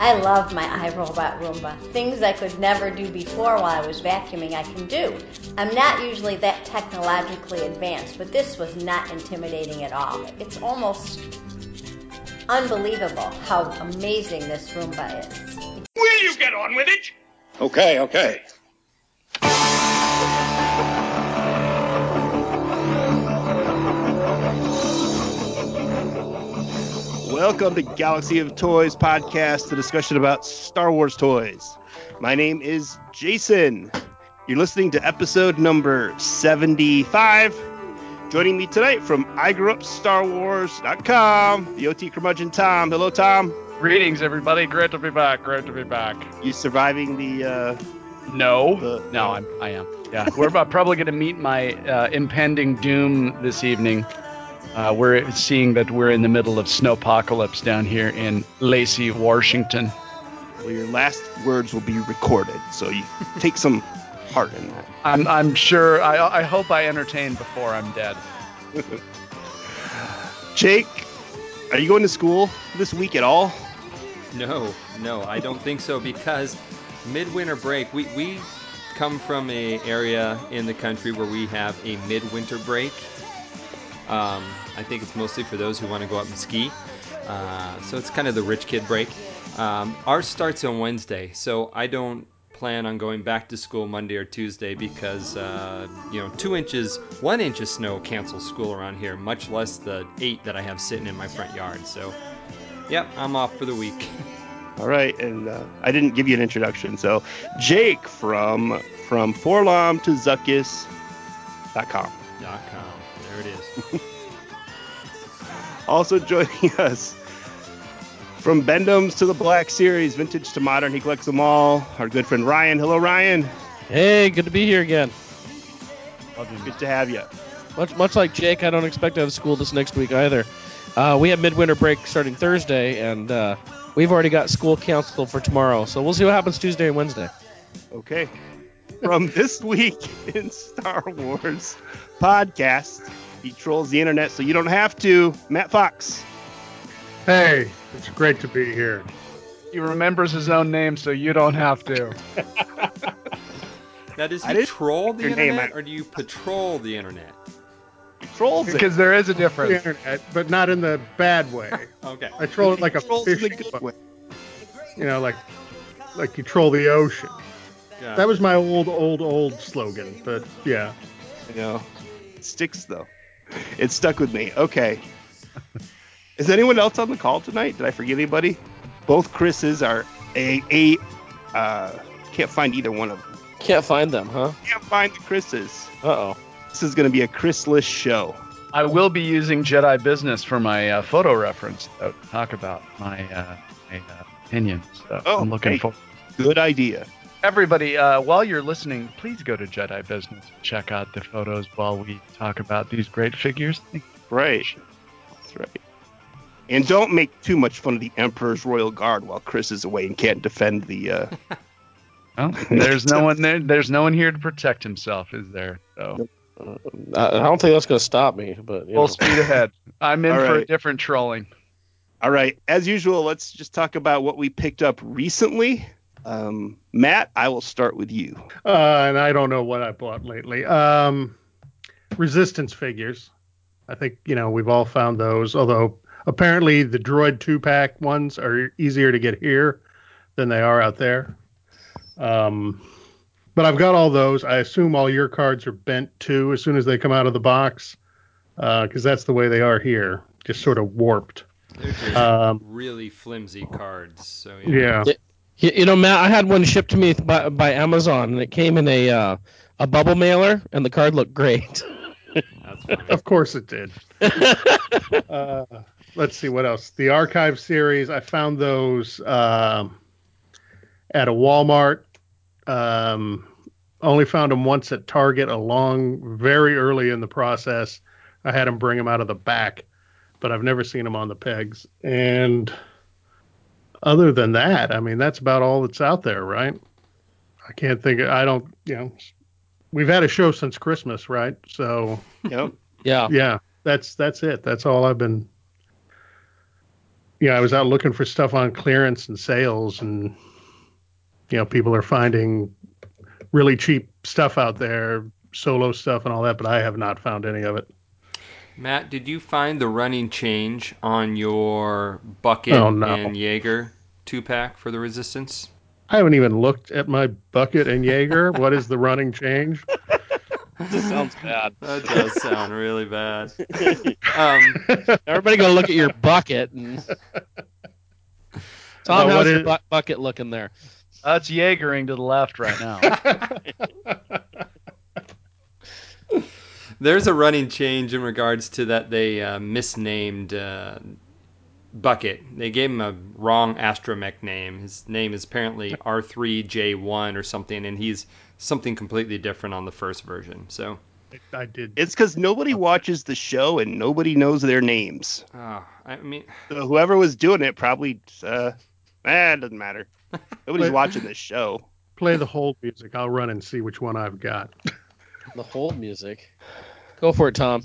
I love my iRobot Roomba. Things I could never do before while I was vacuuming, I can do. I'm not usually that technologically advanced, but this was not intimidating at all. It's almost unbelievable how amazing this Roomba is. Will you get on with it? Okay, okay. Welcome to Galaxy of Toys podcast, the discussion about Star Wars toys. My name is Jason. You're listening to episode number 75. Joining me tonight from i grew igrewupstarwars.com, the OT curmudgeon Tom. Hello, Tom. Greetings, everybody. Great to be back. Great to be back. You surviving the? Uh, No, The- no, I'm, I am. Yeah, we're about probably going to meet my uh, impending doom this evening. Uh, we're seeing that we're in the middle of snowpocalypse down here in Lacey, Washington. well, your last words will be recorded, so you take some heart in that. I'm, I'm sure. I, I hope I entertain before I'm dead. Jake, are you going to school this week at all? No, no, I don't think so because midwinter break, we, we come from a area in the country where we have a midwinter break. Um, I think it's mostly for those who want to go up and ski. Uh, so it's kind of the rich kid break. Um, ours starts on Wednesday, so I don't plan on going back to school Monday or Tuesday because, uh, you know, two inches, one inch of snow cancels school around here, much less the eight that I have sitting in my front yard. So, yep, I'm off for the week. All right, and uh, I didn't give you an introduction, so Jake from from Forlom to Zuckuss.com. Dot com. There it is. Also joining us from Bend-Ems to the Black Series, vintage to modern, he collects them all. Our good friend Ryan. Hello, Ryan. Hey, good to be here again. Good to have you. Much much like Jake, I don't expect to have school this next week either. Uh, we have midwinter break starting Thursday, and uh, we've already got school canceled for tomorrow. So we'll see what happens Tuesday and Wednesday. Okay. From this week in Star Wars podcast, he trolls the internet so you don't have to. Matt Fox. Hey, it's great to be here. He remembers his own name, so you don't have to. Now, does he troll the your name, internet I- or do you patrol the internet? He trolls it. Because there is a The difference. internet, but not in the bad way. Okay. I troll it like a He trolls in fish, the good way. you know, like like you troll the ocean. Yeah. That was my old, old, old slogan. But yeah, You know, it sticks though. It stuck with me. Okay. Is anyone else on the call tonight? Did I forget anybody? Both Chris's are a a. Uh, can't find either one of them. Can't find them, huh? Can't find the Chris's. Uh oh. This is going to be a Chrisless show. I will be using Jedi Business for my uh, photo reference. To talk about my, uh, my uh, opinions. So Oh, I'm looking great. for. Good idea. Everybody, uh, while you're listening, please go to Jedi Business and check out the photos while we talk about these great figures. Right. That's right. And don't make too much fun of the Emperor's Royal Guard while Chris is away and can't defend the. Uh, Well, there's no one there. There's no one here to protect himself, is there? So I, I don't think that's going to stop me, but you full know. speed ahead. I'm in All for a different trolling. all right. As usual, let's just talk about what we picked up recently. Um, Matt, I will start with you. uh, and I don't know what I bought lately. Um, resistance figures. I think you know we've all found those. Although apparently the Droid two pack ones are easier to get here than they are out there. Um, but I've got all those. I assume all your cards are bent too as soon as they come out of the box, because that's the way they are here, just sort of warped. They're just Um, really flimsy cards. So yeah. You, you know, Matt, I had one shipped to me by, by Amazon, and it came in a uh, a bubble mailer, and the card looked great. That's fine. Of course it did. uh, let's see what else. The archive series. I found those um, at a Walmart. Um, only found them once at Target, along very early in the process. I had them bring them out of the back, but I've never seen them on the pegs. And other than that, I mean, that's about all that's out there, right? I can't think. I don't. You know, we've had a show since Christmas, right? So Yep. yeah. yeah, that's that's it. That's all I've been yeah, I was out looking for stuff on clearance and sales, and you know, people are finding really cheap stuff out there, solo stuff and all that, but I have not found any of it. Matt, did you find the running change on your bucket Oh, no. and Yeager two pack for the Resistance? I haven't even looked at my bucket and Yeager. what is the running change? This sounds bad. That does sound really bad. Um, Everybody go look at your bucket. And... Tom, Uh, how's what your bu- bucket looking there? That's Jaegering to the left right now. There's a running change in regards to that they uh, misnamed uh, Bucket. They gave him a wrong astromech name. His name is apparently R3J1 or something, and he's something completely different on the first version. So, I did. It's because nobody watches the show and nobody knows their names. uh, I mean, So whoever was doing it probably, uh, eh, it doesn't matter. Nobody's But- watching this show. Play the whole music. I'll run and see which one I've got. The whole music. Go for it, Tom.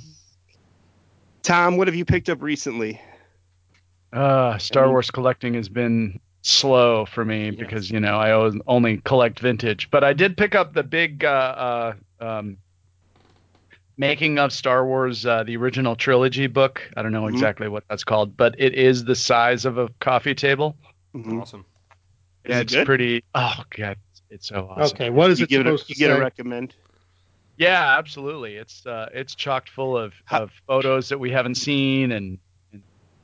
Tom, what have you picked up recently? Uh, Star Wars collecting has been slow for me Yes. because you know I only collect vintage. But I did pick up the big uh, uh, um, making of Star Wars, uh, the original trilogy book. I don't know Mhm. exactly what that's called, but it is the size of a coffee table. Mhm. awesome. Yeah, it's good? pretty. Oh god, it's so awesome. Okay, what is You it give it, a, supposed you to get a recommend. Yeah, absolutely. It's uh, it's chocked full of, How- of photos that we haven't seen, and, and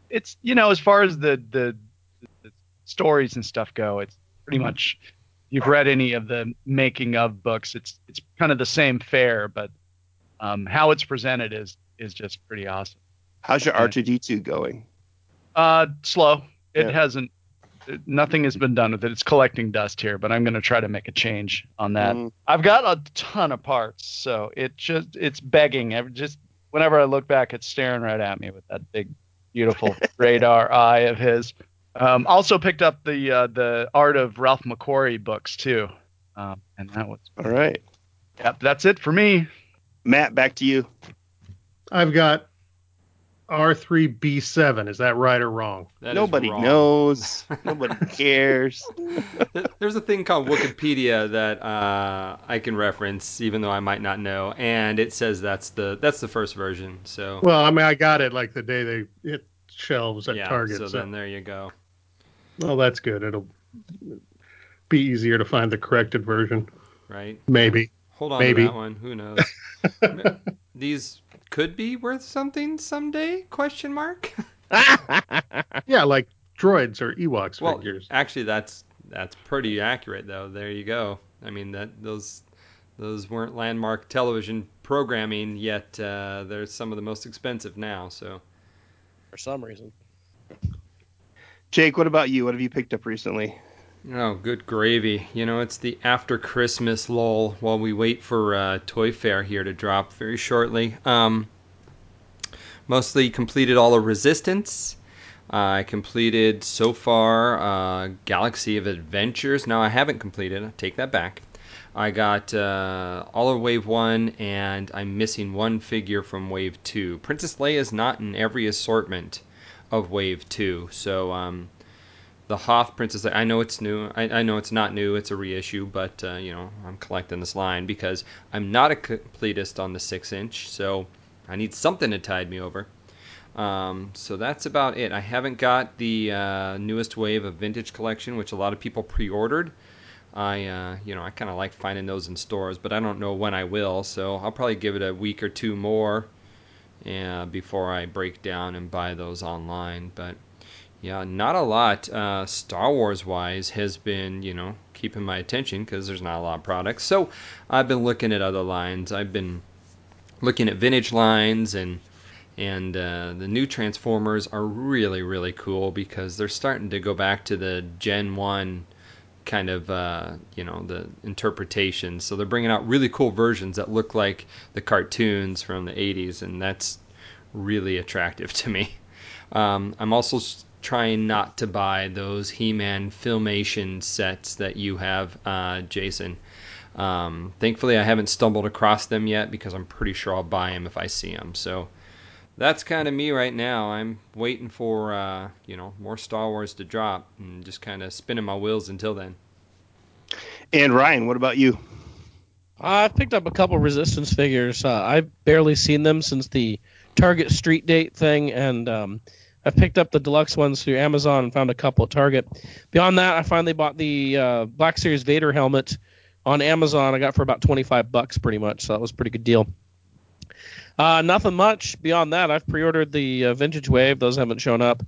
it's you know as far as the, the the stories and stuff go, it's pretty much you've read any of the making of books. It's it's kind of the same fare, but um, how it's presented is is just pretty awesome. How's your R2D2 going? Uh, slow. It Yeah. hasn't. It- Nothing has been done with it. It's collecting dust here, but I'm going to try to make a change on that. Mm, I've got a ton of parts, so it just it's begging. Every, just whenever I look back, it's staring right at me with that big, beautiful radar eye of his. Um, also picked up the uh, the Art of Ralph McQuarrie books too, um, and that was all right. yep. That's it for me. Matt, back to you. I've got R3B7. Is that right or wrong? That is Nobody wrong. knows. Nobody cares. There's a thing called Wikipedia that uh, I can reference, even though I might not know, and it says that's the that's the first version. So Well, I mean, I got it like the day they hit shelves at yeah, Target. so So, then there you go. well, that's good. It'll be easier to find the corrected version. Right? Maybe. Hold on Maybe. to that one. Who knows? These could be worth something someday? Question mark. Yeah, like droids or Ewoks well, figures. actually, that's that's pretty accurate, though. There you go. I mean that those those weren't landmark television programming yet. Uh, they're some of the most expensive now. So For some reason. Jake, what about you? What have you picked up recently? Oh, good gravy. You know, it's the after Christmas lull while we wait for uh, Toy Fair here to drop very shortly. Um, mostly completed all of Resistance. I completed so far uh, Galaxy of Adventures. Now, I haven't completed, I take that back. I got uh, all of Wave 1, and I'm missing one figure from Wave 2. Princess Leia is not in every assortment of Wave 2, so. Um, the Hoth Princess. I know it's new. I, I know it's not new. It's a reissue, but uh, you know I'm collecting this line because I'm not a completist on the six inch, so I need something to tide me over. Um, so that's about it. I haven't got the uh, newest wave of vintage collection, which a lot of people pre-ordered. I, uh, you know, I kind of like finding those in stores, but I don't know when I will. So I'll probably give it a week or two more, uh, before I break down and buy those online. But yeah, not a lot. Uh, Star Wars wise has been, you know, keeping my attention because there's not a lot of products. So I've been looking at other lines. I've been looking at vintage lines and and uh, the new Transformers are really really cool because they're starting to go back to the Gen One kind of uh, you know the interpretation. So they're bringing out really cool versions that look like the cartoons from the 80s, and that's really attractive to me. Um, I'm also trying not to buy those He-Man Filmation sets that you have, uh, Jason. Um, thankfully, I haven't stumbled across them yet because I'm pretty sure I'll buy them if I see them. So that's kind of me right now. I'm waiting for uh, you know more Star Wars to drop and just kind of spinning my wheels until then. And Ryan, what about you? I've picked up a couple Resistance figures. Uh, I've barely seen them since the Target Street Date thing, and um, I've picked up the deluxe ones through Amazon and found a couple at Target. Beyond that, I finally bought the uh, Black Series Vader helmet on Amazon. I got for about 25 bucks, pretty much, so that was a pretty good deal. Uh, nothing much beyond that. I've pre-ordered the uh, Vintage Wave; those haven't shown up.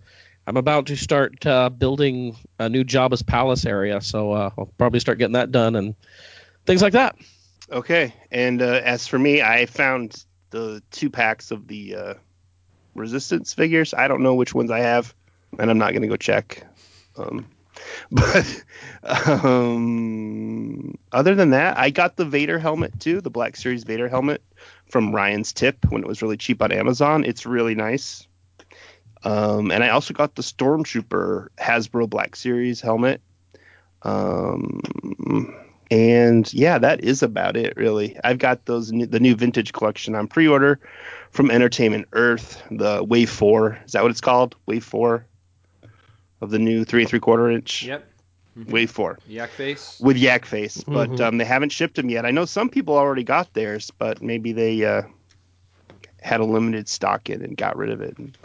I'm about to start uh, building a new Jabba's Palace area, so uh, I'll probably start getting that done and things like that. Okay. And uh, as for me, I found the two packs of the Resistance figures. I don't know which ones I have, and I'm not going to go check. Um, but um, other than that, I got the Vader helmet too, the Black Series Vader helmet from Ryan's Tip when it was really cheap on Amazon. It's really nice. Um, and I also got the Stormtrooper Hasbro Black Series helmet. Um, and yeah, that is about it, really. I've got those new, the new vintage collection on pre-order from Entertainment Earth, the Wave Four. Is that what it's called? Wave Four of the new three and three quarter inch. Yep. Wave Four Yak face. with Yak Face, but Mhm. um, they haven't shipped them yet. I know some people already got theirs, but maybe they uh, had a limited stock in and got rid of it. And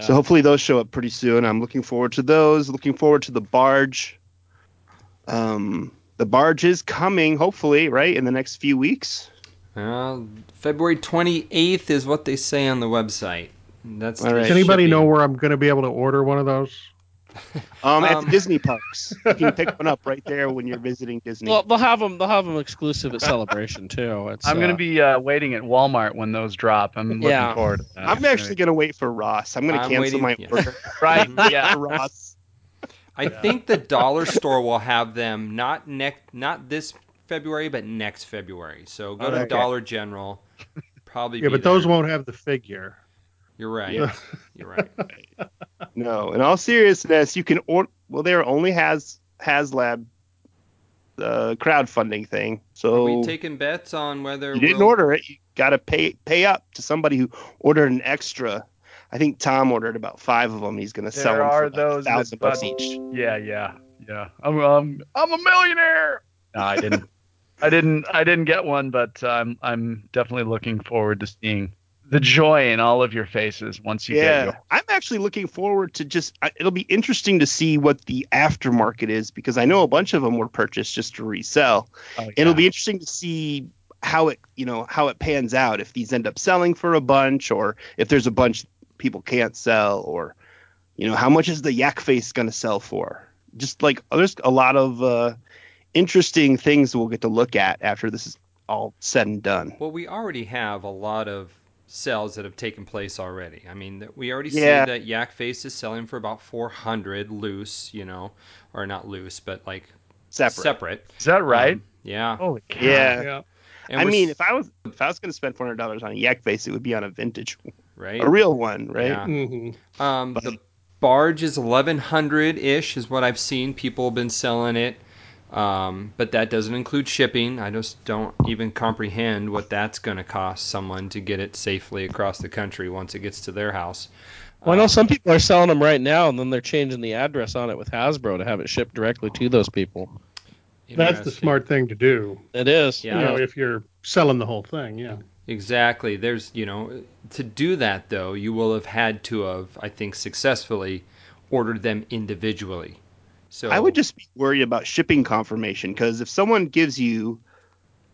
So hopefully those show up pretty soon. I'm looking forward to those. Looking forward to the barge. Um, the barge is coming, hopefully, right in the next few weeks. Uh, February 28th is what they say on the website. That's All the right. Does anybody shipping. know where I'm going to be able to order one of those? Um, at Um, the Disney parks, you can pick one up right there when you're visiting Disney. Well, they'll have them. They'll have them exclusive at Celebration too. It's, I'm gonna uh, be uh, waiting at Walmart when those drop. I'm looking Yeah. forward to that. I'm actually gonna wait for Ross. I'm gonna cancel waiting- my yeah. order right. Yeah. Ross. I think the dollar store will have them not next, not this February, but next February. So go to Okay. Dollar General. Probably. Yeah, be but those won't have the figure. You're right. Yeah. You're right. No, in all seriousness, you can order. Well, there only has HasLab uh, crowdfunding thing, Are so we taking bets on whether you didn't we'll- order it. You got to pay pay up to somebody who ordered an extra. I think Tom ordered about five of them. He's going to sell them for are like those a thousand that- bucks each. Yeah, yeah, yeah. I'm, I'm, I'm a millionaire. No, I didn't. I didn't. I didn't get one, but I'm, I'm definitely looking forward to seeing the joy in all of your faces once you get Yeah. I'm actually looking forward to just. It'll be interesting to see what the aftermarket is because I know a bunch of them were purchased just to resell. Oh, It'll be interesting to see how it you know how it pans out if these end up selling for a bunch or if there's a bunch people can't sell or you know how much is the yak face going to sell for just like there's a lot of uh interesting things we'll get to look at after this is all said and done Well, we already have a lot of sales that have taken place already. I mean, we already Yeah. see that Yak Face is selling for about 400 loose, you know, or not loose, but like separate, separate. Is that right? Um, yeah. Holy cow. yeah Yeah. And i mean if i was if i was going to spend $400 on a yak face it would be on a vintage right. a real one right Yeah. hmm Um, But- the barge is 1100 ish, is what I've seen. People have been selling it. Um, but that doesn't include shipping. I just don't even comprehend what that's going to cost someone to get it safely across the country once it gets to their house. Well, I know Um, some people are selling them right now, and then they're changing the address on it with Hasbro to have it shipped directly to those people. That's the smart thing to do. It is. Yeah. You know, if you're selling the whole thing, yeah. Exactly. There's, you know, to do that though, you will have had to have, I think, successfully ordered them individually. So I would just be worried about shipping confirmation because if someone gives you,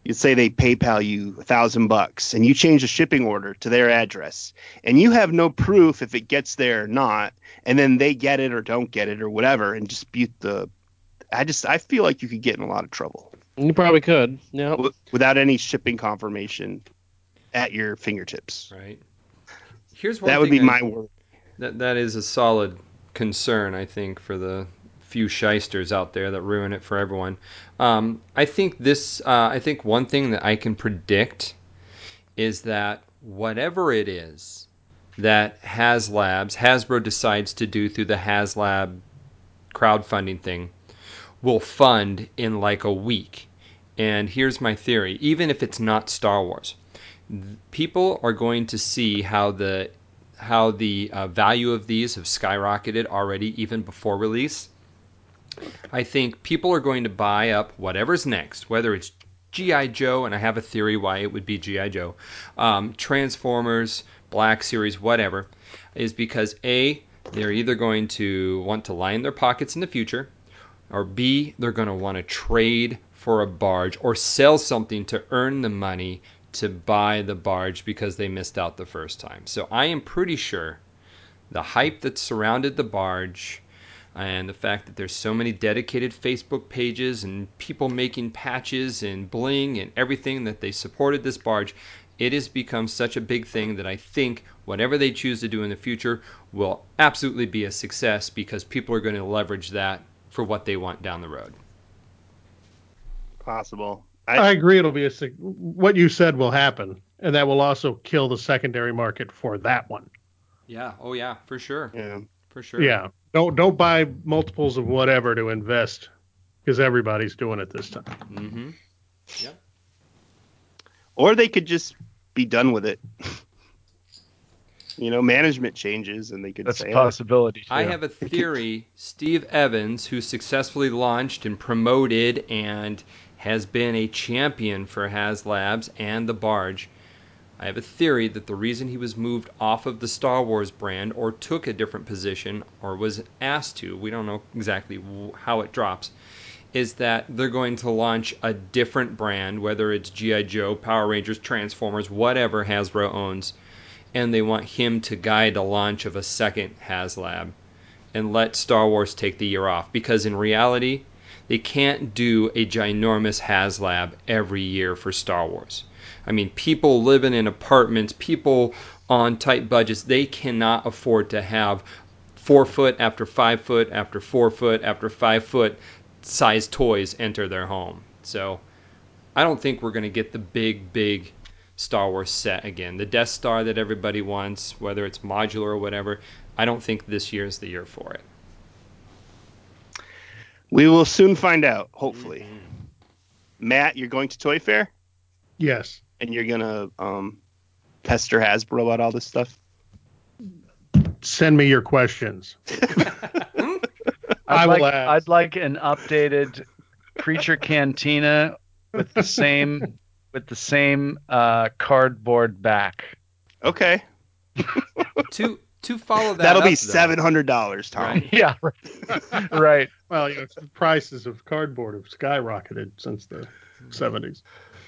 you say they PayPal you a thousand bucks and you change the shipping order to their address and you have no proof if it gets there or not, and then they get it or don't get it or whatever and dispute the, I just I feel like you could get in a lot of trouble You probably could. Yeah. w- without any shipping confirmation at your fingertips. right. Here's one That would be I- my worry. That that is a solid concern, I think, for the few shysters out there that ruin it for everyone. Um, I think this. Uh, I think one thing that I can predict is that whatever it is that HasLabs Hasbro decides to do through the HasLab crowdfunding thing will fund in like a week. And here's my theory: even if it's not Star Wars, people are going to see how the how the uh, value of these have skyrocketed already, even before release. I think people are going to buy up whatever's next, whether it's G.I. Joe, and I have a theory why it would be G.I. Joe, um, Transformers, Black Series, whatever, is because A, they're either going to want to line their pockets in the future, or B, they're going to want to trade for a barge or sell something to earn the money to buy the barge because they missed out the first time. So I am pretty sure the hype that surrounded the barge and the fact that there's so many dedicated Facebook pages and people making patches and bling and everything that they supported this barge, it has become such a big thing that I think whatever they choose to do in the future will absolutely be a success because people are going to leverage that for what they want down the road. Possible. I agree. It'll be a what you said will happen, and that will also kill the secondary market for that one. Yeah. Oh yeah, for sure. Yeah. For sure. Yeah. Don't don't buy multiples of whatever to invest because everybody's doing it this time. Mm-hmm. Yep. Or they could just be done with it. you know, management changes and they could That's say, a "Oh, possibility. I have a theory. Steve Evans, who successfully launched and promoted and has been a champion for HasLabs and the Barge, I have a theory that the reason he was moved off of the Star Wars brand or took a different position or was asked to, we don't know exactly how it drops, is that they're going to launch a different brand, whether it's G.I. Joe, Power Rangers, Transformers, whatever Hasbro owns, and they want him to guide the launch of a second HasLab and let Star Wars take the year off. Because in reality, they can't do a ginormous HasLab every year for Star Wars. I mean, people living in apartments, people on tight budgets, they cannot afford to have four foot after five foot after four foot after five foot size toys enter their home. So I don't think we're going to get the big, big Star Wars set again. The Death Star that everybody wants, whether it's modular or whatever, I don't think this year is the year for it. We will soon find out, hopefully. Matt, you're going to Toy Fair Yes. and you're gonna um, pester Hasbro about all this stuff. Send me your questions. I'd I will like, ask. I'd like an updated creature cantina with the same with the same uh, cardboard back. Okay, to to follow that, that'll up, be seven hundred dollars, Tom. Right. Yeah, right. right. Well, you know, the prices of cardboard have skyrocketed since the 70s.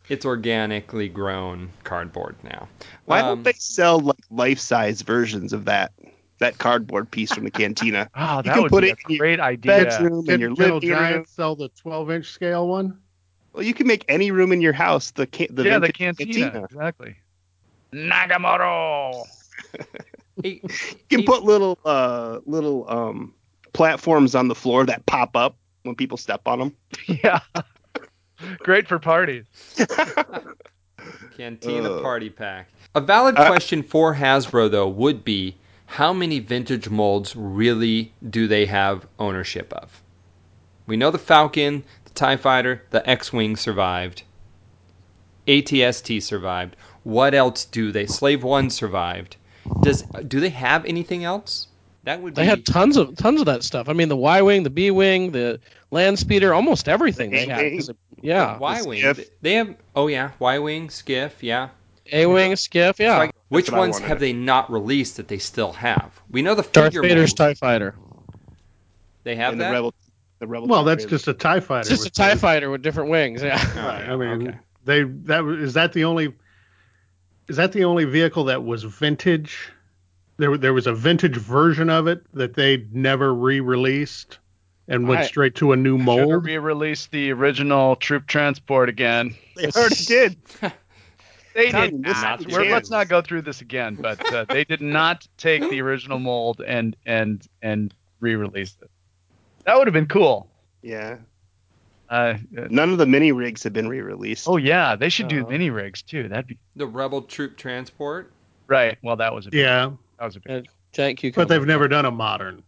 It's organically grown cardboard now. Why Um, don't they sell like life-size versions of that that cardboard piece from the cantina? Oh, You that can would put be it a in your great idea. Bedroom in your Gentle living room. Giant sell the 12 inch scale one. Well, you can make any room in your house the ca- the yeah, the vintage cantina. Exactly. Nagamoro. a- You can a- put little uh little um platforms on the floor that pop up when people step on them. Yeah. Great for parties. Cantina Ugh. party pack. A valid Uh, question for Hasbro though would be how many vintage molds really do they have ownership of? We know the Falcon, the TIE Fighter, the X Wing survived. ATST survived. What else do they Slave One survived. Does do they have anything else? That would They be had tons of tons of that stuff. I mean, the Y wing, the B wing, the land speeder, almost everything they had. 'cause it- Yeah, Y Wing. They have oh yeah, Y Wing, Skiff, yeah. A wing, skiff, yeah. So I- which ones have they not released that they still have? We know the Darth figure Vader's mold. Tie Fighter. They have and the that. rebel the rebel. Well, that's trailer. just a TIE fighter. It's just a with Tie Fighter with different wings. Yeah. Oh, Right. I oh, mean, okay. they that is that the only is that the only vehicle that was vintage? There there was a vintage version of it that they never re-released and went I- straight to a new mold. Should mold. re-released the original troop transport again. they already did. They Tommy, did this is not. let's not go through this again. But uh, they did not take the original mold and and and re-release it. That would have been cool. Yeah, Uh, uh, none of the mini rigs have been re-released. oh yeah, they should do Uh, mini rigs too. That'd be The Rebel Troop Transport. right. Well, that was a big, Yeah, that was a big. Giant cucumber. but they've never done a modern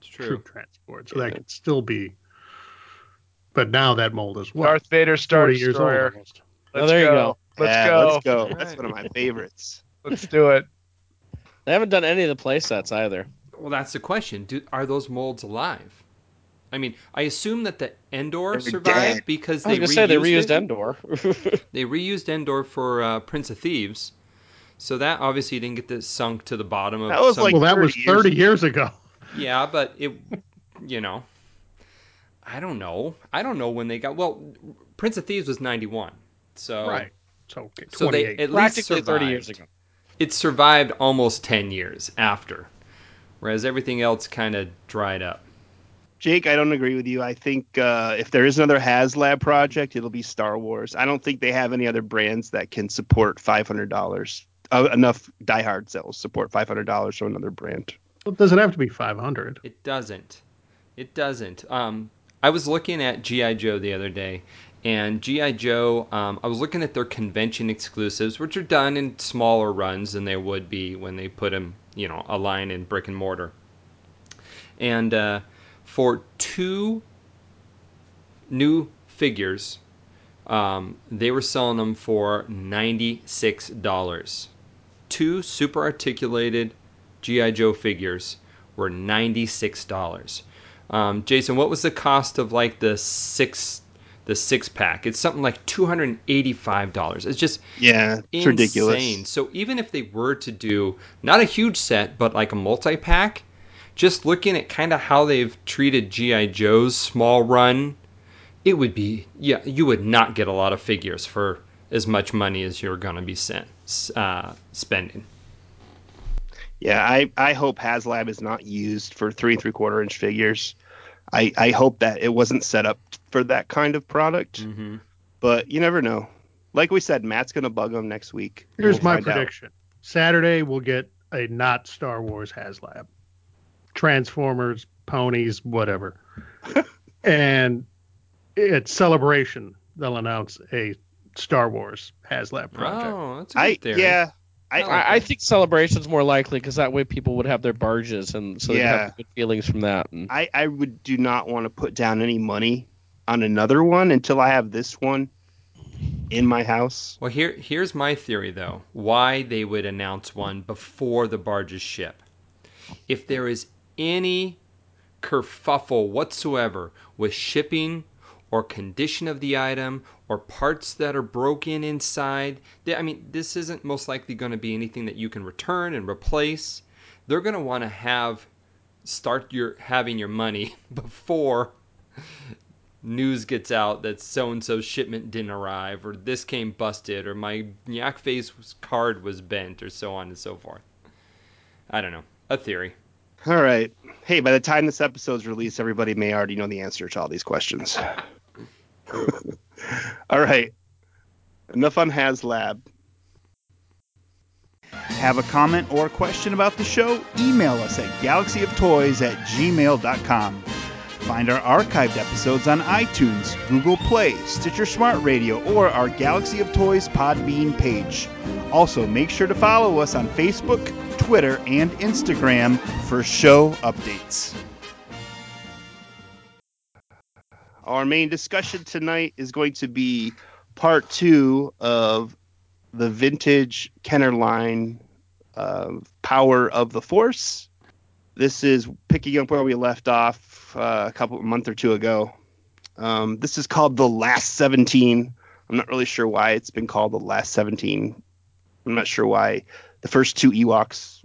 true. troop transport, so Yeah. that could still be. But now that mold is what Darth Vader Star 40 years old Destroyer. almost. Let's Oh, there you go. go. Let's Yeah, go. Let's go. That's one of my favorites. Let's do it. They haven't done any of the play sets either. Well, that's the question. Do, are those molds alive? I mean, I assume that the Endor They're survived dead. because I was they say they reused reused it. Endor. They reused Endor for uh, Prince of Thieves, so that obviously didn't get this sunk to the bottom of. That was some- like well, that was 30 years 30 years ago. yeah, but it, you know, I don't know. I don't know when they got. Well, Prince of Thieves was ninety one, so Right. So, okay, So they at least survived. 30 years ago. It survived almost ten years after, whereas everything else kind of dried up. Jake, I don't agree with you. I think uh, if there is another HasLab project, it'll be Star Wars. I don't think they have any other brands that can support five hundred dollars. Uh, enough diehards that will support five hundred dollars from another brand. Well, it doesn't have to be 500. It doesn't. It doesn't. Um, I was looking at GI Joe the other day, and GI Joe. Um, I was looking at their convention exclusives, which are done in smaller runs than they would be when they put them, you know, a line in brick and mortar. And uh, for two new figures, um, they were selling them for ninety six dollars. Two super articulated GI Joe figures were ninety six dollars. Um, Jason, what was the cost of like the six the six pack? It's something like two hundred and eighty five dollars. It's just Yeah, it's ridiculous. So even if they were to do not a huge set, but like a multi pack, just looking at kind of how they've treated GI Joe's small run, it would be yeah, you would not get a lot of figures for as much money as you're going to be sent, uh, spending. Yeah, I, I hope HasLab is not used for three and three quarter inch figures. I, I hope that it wasn't set up for that kind of product, Mm-hmm. but you never know. Like we said, Matt's gonna bug them next week. Here's We'll my find out. prediction. Saturday we'll get a not Star Wars HasLab. Transformers, ponies, whatever. and at celebration they'll announce a Star Wars HasLab oh, project. Oh, that's a good I theory. yeah, I, I like I, I think celebration's more likely because that way people would have their barges and so they'd have good feelings from that. And I I would do not want to put down any money on another one until I have this one in my house. Well, here here's my theory though. Why they would announce one before the barges ship. If there is any kerfuffle whatsoever with shipping or condition of the item or parts that are broken inside. I mean, this isn't most likely going to be anything that you can return and replace. They're going to want to have start your having your money before news gets out that so and so's shipment didn't arrive, or this came busted, or my Yak Face card was bent, or so on and so forth. I don't know. A theory. All right. Hey, by the time this episode's released, everybody may already know the answer to all these questions. all right. Enough on HasLab. Have a comment or question about the show? Email us at galaxyoftoys at gmail.com. Find our archived episodes on iTunes, Google Play, Stitcher Smart Radio, or our Galaxy of Toys Podbean page. Also, make sure to follow us on Facebook, Twitter, and Instagram for show updates. Our main discussion tonight is going to be part two of the vintage Kenner line of Power of the Force. This is picking up where we left off uh, a couple a month or two ago. Um, this is called the Last 17. I'm not really sure why it's been called the Last 17. I'm not sure why the first two Ewoks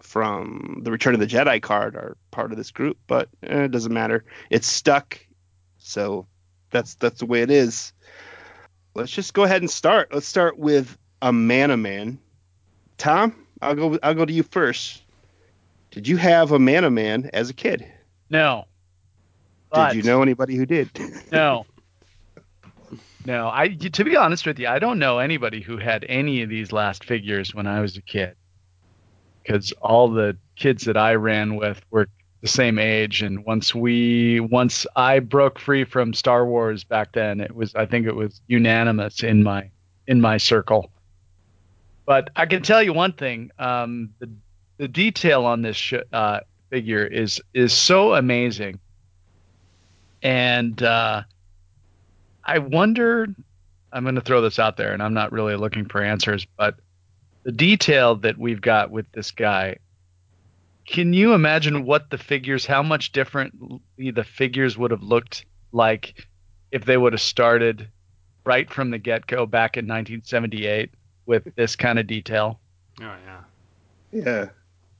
from the Return of the Jedi card are part of this group, but eh, it doesn't matter. It's stuck, so that's that's the way it is. Let's just go ahead and start. Let's start with Amanaman. Tom, I'll go. I'll go to you first. Did you have Amanaman as a kid? No. But, Did you know anybody who did? No. No, I to be honest with you, I don't know anybody who had any of these last figures when I was a kid. Cuz all the kids that I ran with were the same age and once we once I broke free from Star Wars back then, it was I think it was unanimous in my in my circle. But I can tell you one thing, um the the detail on this sh- uh, figure is is so amazing. And uh I wonder. I'm going to throw this out there, and I'm not really looking for answers, but the detail that we've got with this guy. Can you imagine what the figures, how much differently the figures would have looked like if they would have started right from the get go back in 1978 with this kind of detail? Oh yeah. Yeah.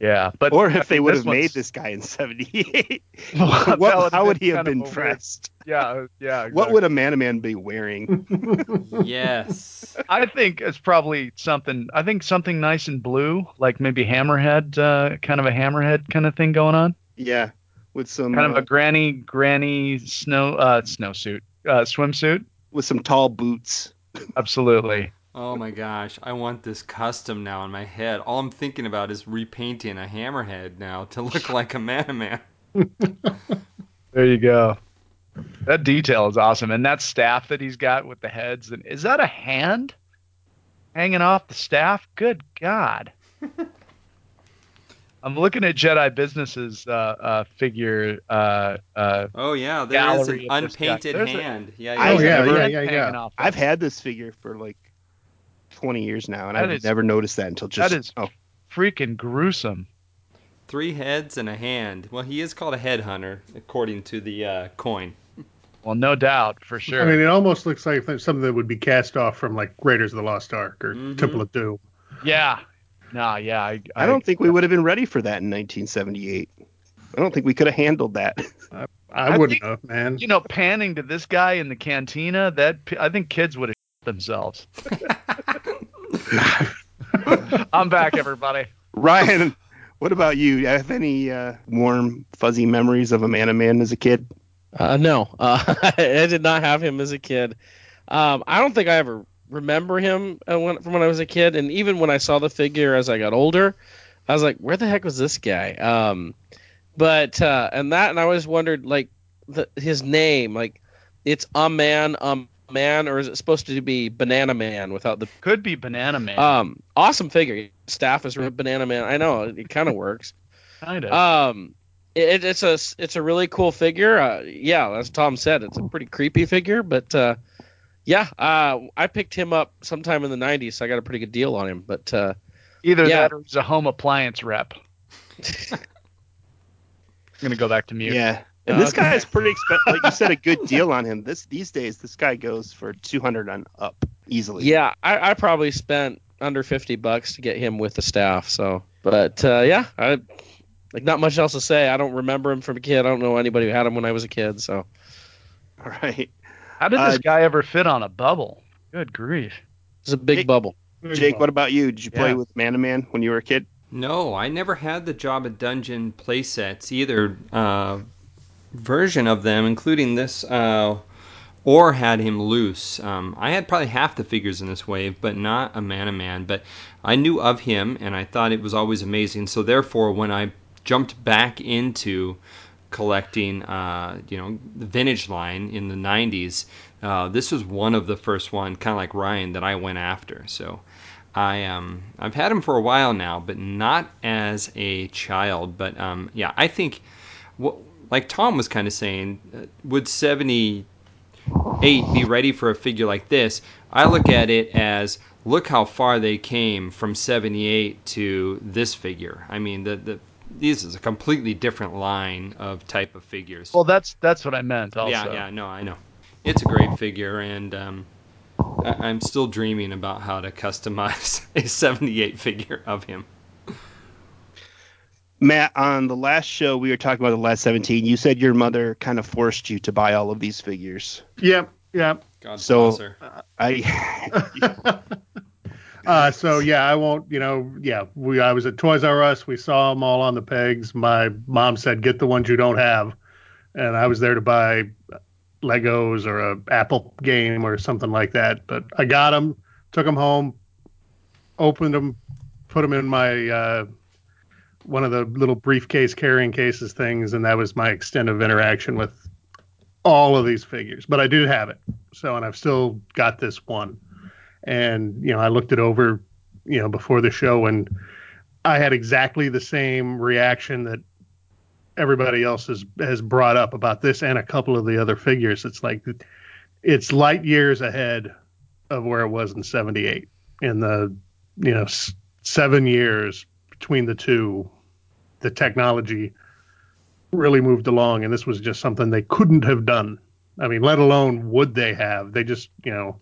Yeah, but Or I if they mean, would have made this guy in 78. Well, what, how would he have been a dressed? Yeah, yeah. What would Amanaman be wearing? Yes. I think it's probably something. I think something nice and blue, like maybe hammerhead, uh, kind of a hammerhead kind of thing going on. yeah. With some Kind of uh, a granny, granny snow, uh, snowsuit, uh, swimsuit. with some tall boots. Absolutely. Oh my gosh, I want this custom now in my head. All I'm thinking about is repainting a hammerhead now to look like a man man. There you go. That detail is awesome, and that staff that he's got with the heads. And is that a hand hanging off the staff? Good God. I'm looking at Jedi Business's uh, uh, figure. Uh, uh, Oh yeah, there is an of this guy. unpainted There's a- hand. yeah, I Oh, yeah. yeah, yeah, yeah, yeah. hanging off I've had this figure for like 20 years now, and That I've is- never noticed that until just. that is- oh, freaking gruesome. Three heads and a hand. Well, he is called a headhunter according to the uh, coin. Well, no doubt for sure. I mean, it almost looks like something that would be cast off from like Raiders of the Lost Ark or Mhm. Temple of Doom. yeah. No, yeah. I, I don't think we would have been ready for that in 1978. I don't think we could have handled that. I, I wouldn't think- have, man. You know, panning to this guy in the cantina. That I think kids would have themselves. I'm back, everybody. Ryan, what about you? You Have any uh, warm, fuzzy memories of a man man as a kid? Uh, no, uh, I did not have him as a kid. Um, I don't think I ever remember him uh, when, from when I was a kid, and even when I saw the figure as I got older, I was like, "Where the heck was this guy?" Um, but uh, and that, and I always wondered, like, the, his name, like, it's a man, um, man, or is it supposed to be Banana Man without the Could be Banana Man. um awesome figure? Staff is Banana Man. I know it kind of works. kind of. Um, it, it's a it's a really cool figure. Uh, yeah, as Tom said, it's a pretty creepy figure, but uh, yeah, uh, I picked him up sometime in the '90s, so I got a pretty good deal on him. But uh, Either yeah. that or he's a home appliance rep. I'm gonna go back to mute. Yeah. And this Okay. guy is pretty expensive. Like you said, a good deal on him. This these days, this guy goes for 200 on up easily. yeah, I, I probably spent under 50 bucks to get him with the staff. So, but uh, yeah, I like not much else to say. I don't remember him from a kid. I don't know anybody who had him when I was a kid. So All right. How did this Uh, guy ever fit on a bubble? Good grief. it's a big Jake- bubble. Jake, what about you? Did you play with Man to Man when you were a kid? No, I never had the Jabba Dungeon playsets either uh, version of them, including this, uh, or had him loose. Um, I had probably half the figures in this wave, but not Amanaman. But I knew of him, and I thought it was always amazing. So therefore, when I jumped back into collecting, uh, you know, the vintage line in the '90s, uh, this was one of the first one, kind of like Ryan, that I went after. So. I um I've had him for a while now, but not as a child. But um yeah, I think what like Tom was kind of saying, uh, would seventy eight be ready for a figure like this? I look at it as look how far they came from seventy eight to this figure. I mean the the this is a completely different line of type of figures. Well, that's that's what I meant. Also. Yeah, yeah, no, I know. It's a great figure, and um, I- I'm still dreaming about how to customize a 78 figure of him. Matt, on the last show we were talking about the last 17. You said your mother kind of forced you to buy all of these figures. Yep, yep. God So- bless her. I uh, so yeah, I won't. You know, yeah. We I was at Toys R Us. We saw them all on the pegs. My mom said, "Get the ones you don't have," and I was there to buy Legos or a Apple game or something like that. But I got them, took them home, opened them, put them in my uh, one of the little briefcase carrying cases things, and that was my extent of interaction with all of these figures. But I do have it. So, and I've still got this one and you know i looked it over you know before the show and i had exactly the same reaction that everybody else has has brought up about this and a couple of the other figures it's like it's light years ahead of where it was in 78 in the you know seven years between the two, the technology really moved along, and this was just something they couldn't have done. I mean, let alone would they have? They just, you know,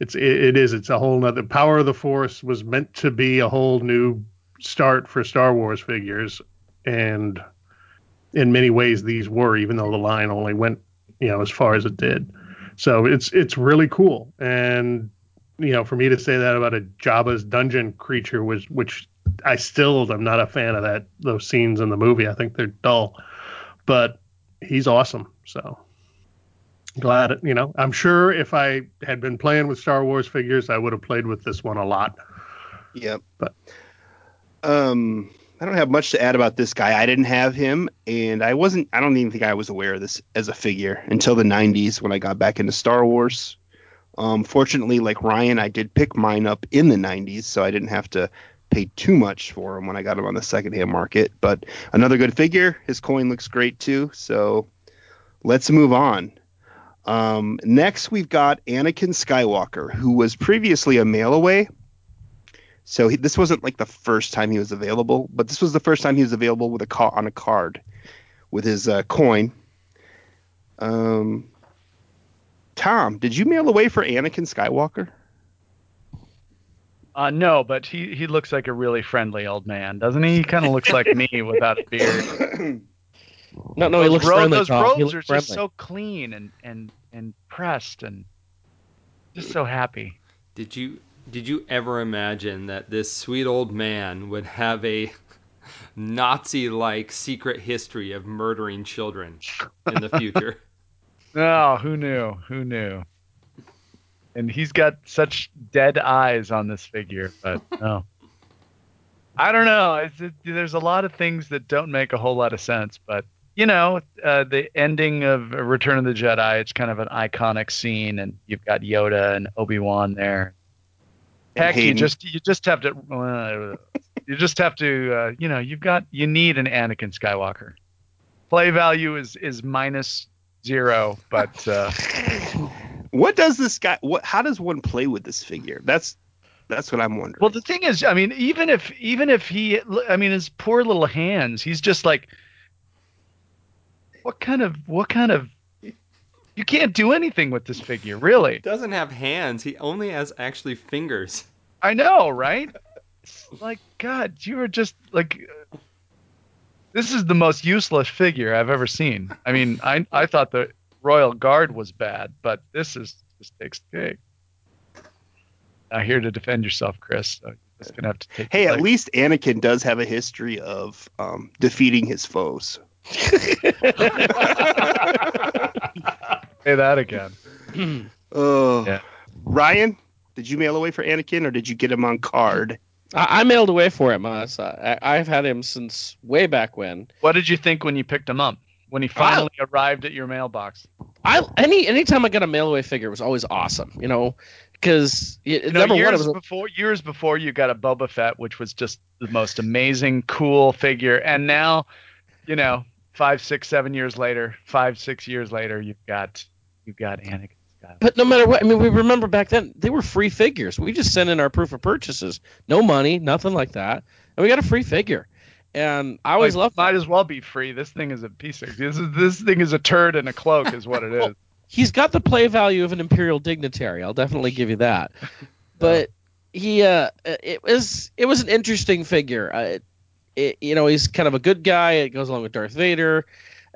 it's it, it is it's a whole nother. Power of the Force was meant to be a whole new start for Star Wars figures, and in many ways these were, even though the line only went, you know, as far as it did. So it's it's really cool, and you know, for me to say that about a Jabba's dungeon creature was, which I still am not a fan of that those scenes in the movie. I think they're dull, but he's awesome. So glad you know. I'm sure if I had been playing with Star Wars figures, I would have played with this one a lot. Yep. But Um, I don't have much to add about this guy. I didn't have him, and I wasn't. I don't even think I was aware of this as a figure until the '90s when I got back into Star Wars. Um, fortunately, like Ryan, I did pick mine up in the '90s, so I didn't have to pay too much for him when I got him on the secondhand market. But another good figure. His coin looks great too. So let's move on. Um, next, we've got Anakin Skywalker, who was previously a mail away. So he, this wasn't like the first time he was available, but this was the first time he was available with a car on a card with his uh, coin. Um, Tom, did you mail away for Anakin Skywalker? Uh, no, but he, he looks like a really friendly old man, doesn't he? He kind of looks like me without a beard. No, no, he looks ro- friendly. those Tom. He robes looks are just so clean and, and, and pressed and just so happy. Did you did you ever imagine that this sweet old man would have a Nazi-like secret history of murdering children in the future? No, who knew? Who knew? And he's got such dead eyes on this figure, but no. I don't know. It's, it, there's a lot of things that don't make a whole lot of sense, but you know, uh, the ending of Return of the Jedi, it's kind of an iconic scene, and you've got Yoda and Obi Wan there. Heck, you just you just have to uh, you just have to uh, you know you've got you need an Anakin Skywalker. Play value is is minus zero, but uh, What does this guy? What? How does one play with this figure? That's that's what I'm wondering. Well, the thing is, I mean, even if even if he, I mean, his poor little hands, he's just like, what kind of what kind of? You can't do anything with this figure, really. doesn't have hands. He only has actually fingers. I know, right? Like God, you are just like. This is the most useless figure I've ever seen. I mean, I I thought the Royal Guard was bad, but this is this takes the cake. Not here to defend yourself, Chris. So you're just gonna have to take. hey, at leg. least Anakin does have a history of um, defeating his foes. say that again. Oh, Yeah. Ryan, did you mail away for Anakin or did you get him on card? I, I mailed away for him. Uh, so I, I've had him since way back when. What did you think when you picked him up? When he finally arrived at your mailbox? I any anytime I got a mail away figure, it was always awesome. You know, because You know, years one, was before years before you got a Boba Fett, which was just the most amazing, cool figure, and now, you know, five, six, seven years later, five, six years later, you've got you've got Anakin. Skywalker. But no matter what, I mean, we remember back then they were free figures. We just sent in our proof of purchases, no money, nothing like that, and we got a free figure. And I always Like, loved Might as well be free. This thing is a piece of this is this thing is a turd and a cloak, is what it is. He's got the play value of an imperial dignitary. I'll definitely give you that. But he, uh, it was it was an interesting figure. Uh, it, you know, he's kind of a good guy. It goes along with Darth Vader.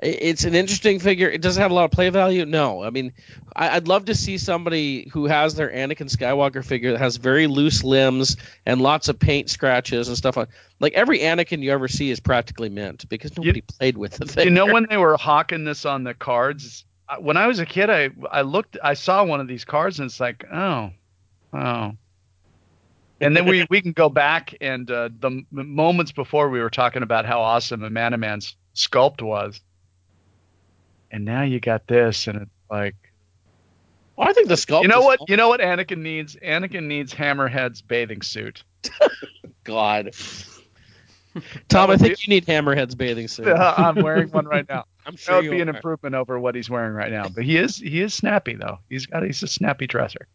It- It's an interesting figure. It doesn't have a lot of play value. No, I mean, I, I'd love to see somebody who has their Anakin Skywalker figure that has very loose limbs and lots of paint scratches and stuff like. Like every Anakin you ever see is practically mint because nobody played with the thing. you know when they were hawking this on the cards when i was a kid i i looked i saw one of these cards and it's like oh oh and then we we can go back and uh, the m- moments before we were talking about how awesome Amanaman's sculpt was and now you got this and it's like Well, I think the sculpt. you know what fine. you know what anakin needs anakin needs hammerhead's bathing suit God. Tom, I would think you need Hammerhead's bathing suit. i'm wearing one right now I'm that sure would you be an are. improvement over what he's wearing right now but he is he is snappy though he's got he's a snappy dresser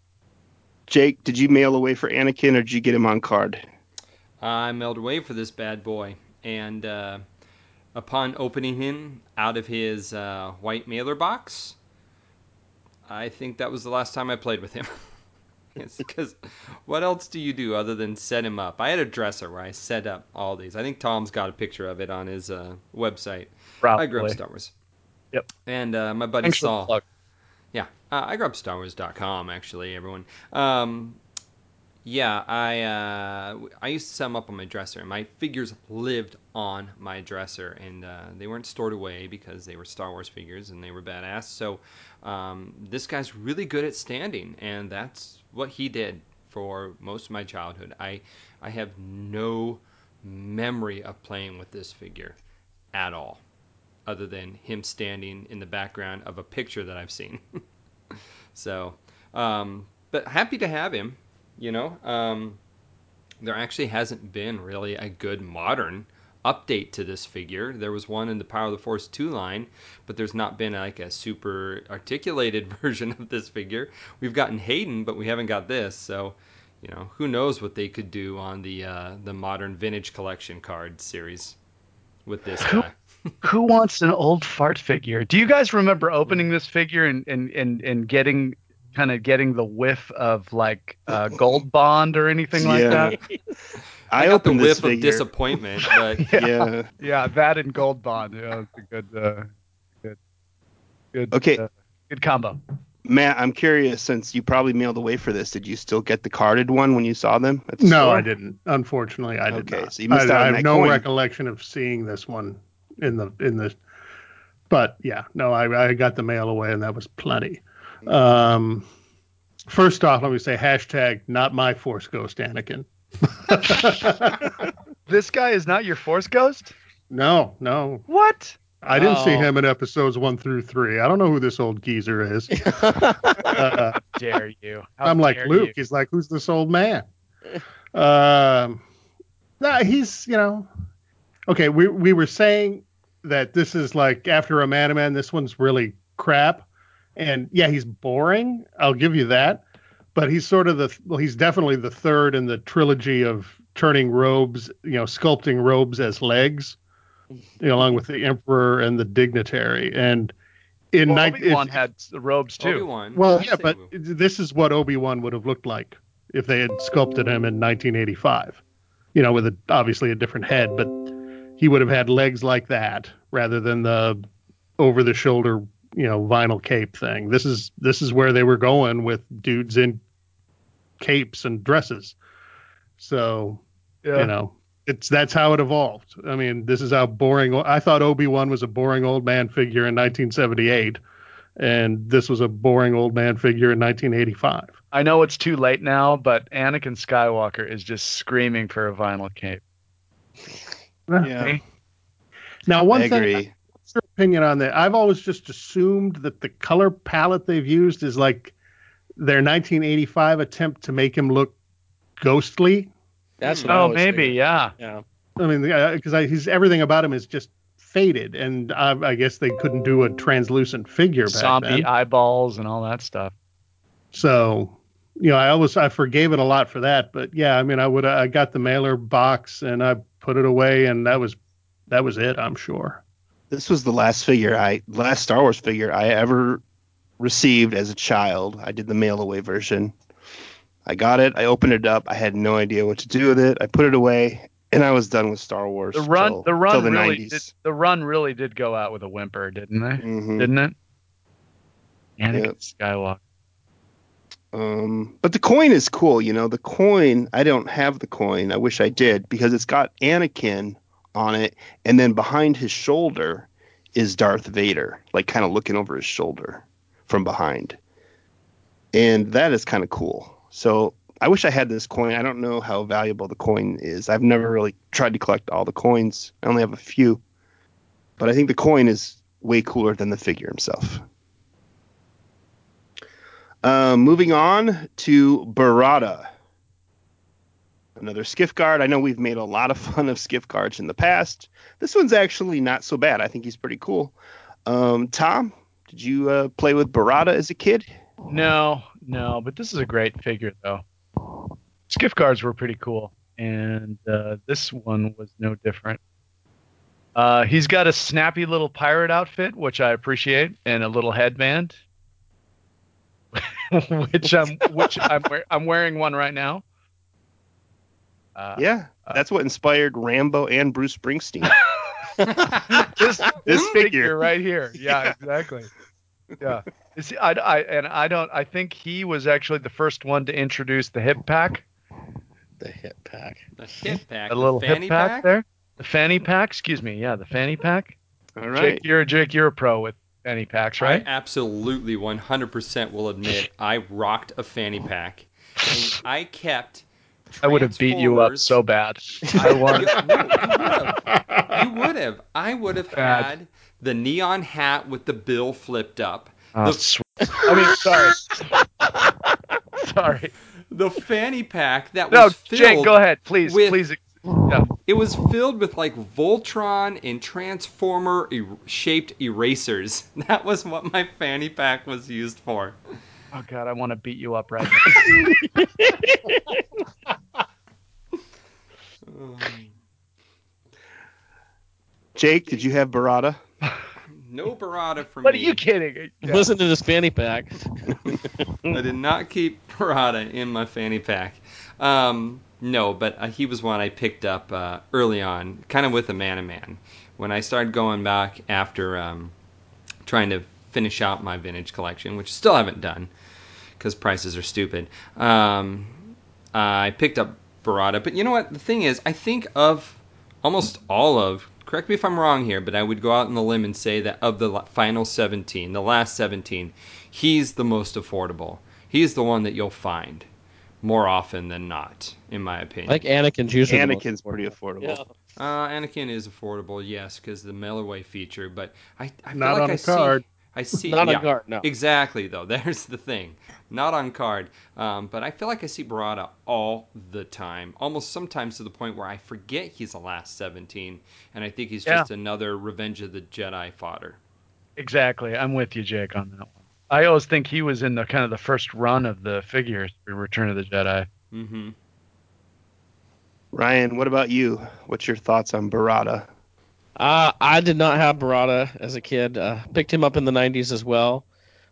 Jake, did you mail away for Anakin or did you get him on card? I mailed away for this bad boy, and uh, upon opening him out of his uh, white mailer box, I think that was the last time I played with him. Because what else do you do other than set him up? I had a dresser where I set up all these. I think Tom's got a picture of it on his uh, website. Probably. I grew up Star Wars. Yep. And uh, my buddy Thanks Saul. Yeah, uh, I grew up StarWars.com actually. Everyone. Um, yeah, I uh, I used to set them up on my dresser. and My figures lived on my dresser, and uh, they weren't stored away because they were Star Wars figures and they were badass. So um, this guy's really good at standing, and that's what he did for most of my childhood. I I have no memory of playing with this figure at all, other than him standing in the background of a picture that I've seen. so, um, but happy to have him. You know, um, there actually hasn't been really a good modern update to this figure. There was one in the Power of the Force 2 line, but there's not been like a super articulated version of this figure. We've gotten Hayden, but we haven't got this. So, you know, who knows what they could do on the uh, the modern vintage collection card series with this Who- guy. Who wants an old fart figure? Do you guys remember opening this figure and and and, and getting kind of getting the whiff of like uh, Gold Bond or anything like Yeah. that? I, I, got the opened whiff this of disappointment, but Yeah. Yeah, that and Gold Bond. Yeah, it's a good, uh, good, good. Okay. uh, good combo. Matt, I'm curious since you probably mailed away for this, did you still get the carded one when you saw them? At the No, store? I didn't. Unfortunately, I did Okay, not. so you missed I, out on I have that no coin. recollection of seeing this one in the in the. But yeah, no, I, I got the mail away, and that was plenty. Um, first off, let me say hashtag not my Force Ghost Anakin. This guy is not your Force Ghost. no, no, What? I didn't see Oh. him in episodes one through three. I don't know who this old geezer is. Uh, Dare you? How I'm like Luke. you. He's like, who's this old man? um, nah, he's you know, okay. We we were saying that this is like after Amanaman, this one's really crap, and yeah, he's boring. I'll give you that, but he's sort of the well, he's definitely the third in the trilogy of turning robes, you know, sculpting robes as legs, you know, along with the Emperor and the Dignitary, and. In Well, night, Obi-Wan had the robes too. Obi-Wan. well, yeah, but this is what Obi Wan would have looked like if they had sculpted him in 1985. You know, with a, obviously a different head, but he would have had legs like that rather than the over the shoulder, you know, vinyl cape thing. This is this is where they were going with dudes in capes and dresses. So Yeah. you know, it's that's how it evolved. I mean, this is how boring. I thought Obi Wan was a boring old man figure in 1978, and this was a boring old man figure in 1985. I know it's too late now, but Anakin Skywalker is just screaming for a vinyl cape. Yeah, Now, one I thing, agree. What's your opinion on that? I've always just assumed that the color palette they've used is like their 1985 attempt to make him look ghostly. That's hmm. what Oh, was maybe, thinking. yeah. Yeah. I mean, because uh, he's everything about him is just faded, and I, I guess they couldn't do a translucent figure back Zombie then. eyeballs and all that stuff. So, you know, I always I forgave it a lot for that, but yeah, I mean, I would I got the mailer box and I put it away, and that was that was it. I'm sure. This was the last figure I, last Star Wars figure I ever received as a child. I did the mail away version. I got it. I opened it up. I had no idea what to do with it. I put it away, and I was done with Star Wars. The run, till- the run the really 90s. did, the run really did go out with a whimper, didn't they? Mhm. Didn't it? Anakin Yep. Skywalker. Um, but the coin is cool. You know, the coin. I don't have the coin. I wish I did because it's got Anakin on it, and then behind his shoulder is Darth Vader, like kind of looking over his shoulder from behind, and that is kind of cool. So I wish I had this coin. I don't know how valuable the coin is. I've never really tried to collect all the coins. I only have a few, but I think the coin is way cooler than the figure himself. Um, moving on to Barada. Another skiff guard. I know we've made a lot of fun of skiff guards in the past. This one's actually not so bad. I think he's pretty cool. Um, Tom, did you uh, play with Barada as a kid? No, no, but this is a great figure though. Skiff guards were pretty cool. and uh, this one was no different. Uh, he's got a snappy little pirate outfit, which I appreciate, and a little headband, which I'm which I'm I'm wearing one right now. Uh, Yeah, that's what inspired Rambo and Bruce Springsteen. this This this figure. figure right here. Yeah, exactly. Yeah. You see, I, I and I don't. I think he was actually the first one to introduce the hip pack, The hip pack. The hip pack. a the little fanny hip pack, pack. there. The fanny pack. Excuse me. Yeah, the fanny pack. All right. Jake, you're Jake. You're a pro with fanny packs, right? I absolutely 100% will admit I rocked a fanny pack. And I kept. I would have beat you up so bad. I won. You would have. I would have Bad. had the neon hat with the bill flipped up. Oh, The- sw- I mean, sorry. sorry. The fanny pack that No, was filled. Jake, go ahead, please, with- please. Yeah. It was filled with like Voltron and Transformer er- shaped erasers. That was what my fanny pack was used for. Oh God, I want to beat you up right now. Jake, did you have Barada? No Barada for me. what are you kidding? Yeah. Listen to this fanny pack. I did not keep Barada in my fanny pack. Um, no, but uh, he was one I picked up uh, early on, kind of with Amanaman. When I started going back after um, trying to finish out my vintage collection, which I still haven't done because prices are stupid, um, I picked up Barada. But you know what? The thing is, I think of almost all of. Correct me if I'm wrong here, but I would go out on the limb and say that of the final 17, the last 17, he's the most affordable. He's the one that you'll find more often than not, in my opinion. Like Anakin's usually the most Anakin's pretty affordable. Yeah. uh, Anakin is affordable, yes, because the mail away feature. But I, I feel Not like on I a card. See, I see. Not yeah, on guard, no. Exactly, though. There's the thing. Not on card. Um, but I feel like I see Barada all the time. Almost sometimes to the point where I forget he's the last 17. And I think he's Yeah. just another Revenge of the Jedi fodder. Exactly. I'm with you, Jake, on that one. I always think he was in the kind of the first run of the figures for Return of the Jedi. Mm-hmm. Ryan, what about you? What's your thoughts on Barada? Uh, I did not have Barada as a kid. Uh, picked him up in the 90s as well.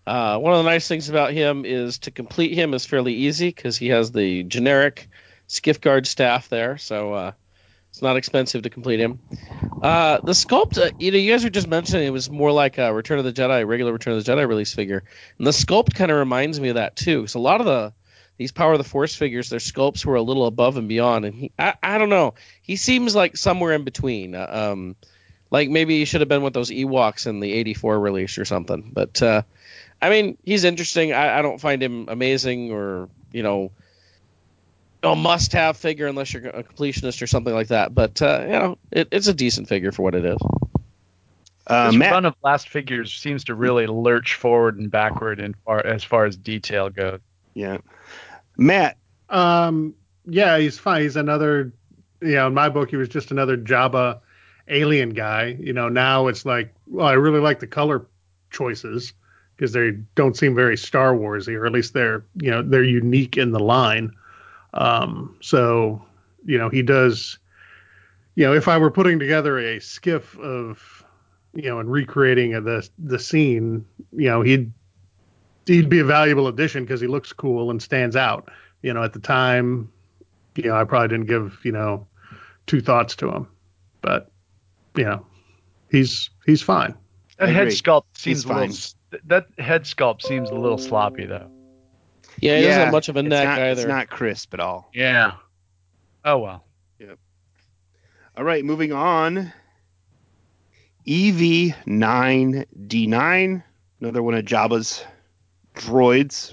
Uh, one of the nice things about him is to complete him is fairly easy because he has the generic skiff guard staff there, so uh, it's not expensive to complete him. Uh, the sculpt, uh, you know, you guys were just mentioning it was more like a Return of the Jedi, regular Return of the Jedi release figure, and the sculpt kind of reminds me of that too. Because a lot of the these Power of the Force figures, their sculpts were a little above and beyond, and he, I, I don't know, he seems like somewhere in between. Uh, um, like maybe he should have been with those Ewoks in the '84 release or something. But uh, I mean, he's interesting. I, I don't find him amazing or you know a must-have figure unless you're a completionist or something like that. But uh, you know, it, it's a decent figure for what it is. Uh, this Matt, run of last figures seems to really lurch forward and backward in far, as far as detail goes. yeah. Matt, Um, yeah, he's fine. He's another, you know, in my book, he was just another Jabba alien guy. You know, now it's like, well, I really like the color choices because they don't seem very Star Warsy, or at least they're, you know, they're unique in the line. Um, so, you know, he does, you know, if I were putting together a skiff of, you know, and recreating the the scene, you know, he'd he'd be a valuable addition because he looks cool and stands out you know, at the time, you know, I probably didn't give, you know, two thoughts to him, but you know, he's he's fine. That I head agree. sculpt seems a little. fine. That head sculpt seems a little sloppy though. Yeah, he doesn't have much of a it's neck not, either. It's not crisp at all. Yeah. Oh well. Yep. All right, moving on. E EV9D9, another one of Jabba's droids.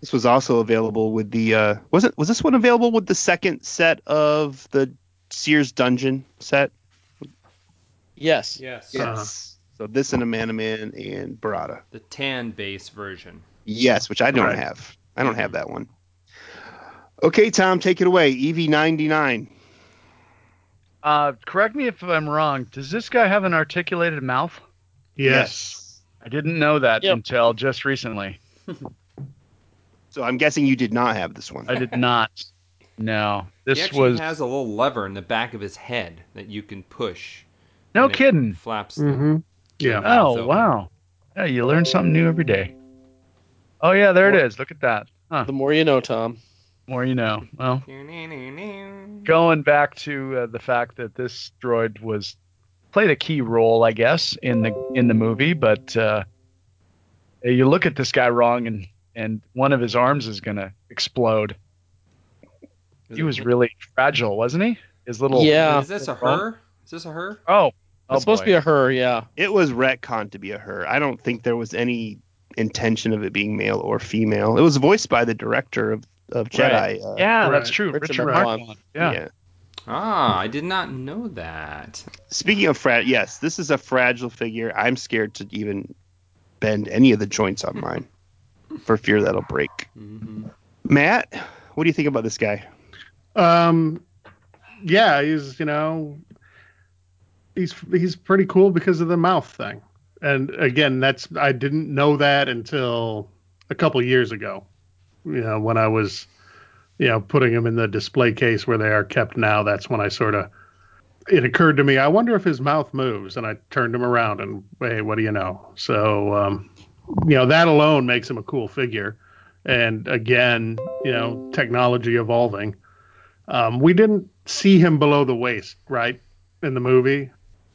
This was also available with the uh was it was this one available with the second set of the Sears Dungeon set? Yes. Yes. Yes. So this and Amanaman and Barada. The tan base version. Yes, which I don't Right. have. I don't have that one. Okay, Tom, take it away. E EV99. Uh, correct me if I'm wrong. Does this guy have an articulated mouth? Yes. I didn't know that Yep. until just recently. So I'm guessing you did not have this one. I did not. No, this he actually was has a little lever in the back of his head that you can push. no kidding. Flaps. Mm-hmm. Yeah. Oh open. wow! Yeah, you learn something new every day. Oh yeah, there it is. Look at that. Huh. The more you know, Tom. More you know. Well, going back to uh, the fact that this droid was played a key role, I guess, in the in the movie, but uh, you look at this guy wrong, and and one of his arms is gonna explode. Is He was really fragile, wasn't he? His little Yeah. Is this a her? Is this a her? Oh, oh It's supposed boy. to be a her, yeah. It was retconned to be a her. I don't think there was any intention of it being male or female. It was voiced by the director of, of Jedi. Right. Uh, yeah, Right. that's true. Richard Richard Marquand. Marquand. Yeah. yeah. Ah, I did not know that. Speaking of fra- yes, this is a fragile figure. I'm scared to even bend any of the joints on mine for fear that'll break. hmm Matt, what do you think about this guy? Um, yeah, he's you know, he's he's pretty cool because of the mouth thing. And again, that's I didn't know that until a couple years ago. You know, when I was, you know, putting him in the display case where they are kept now. That's when I sort of it occurred to me. I wonder if his mouth moves, and I turned him around, and hey, what do you know? So, um, you know, that alone makes him a cool figure. And again, you know, technology evolving. Um, we didn't see him below the waist, right, in the movie.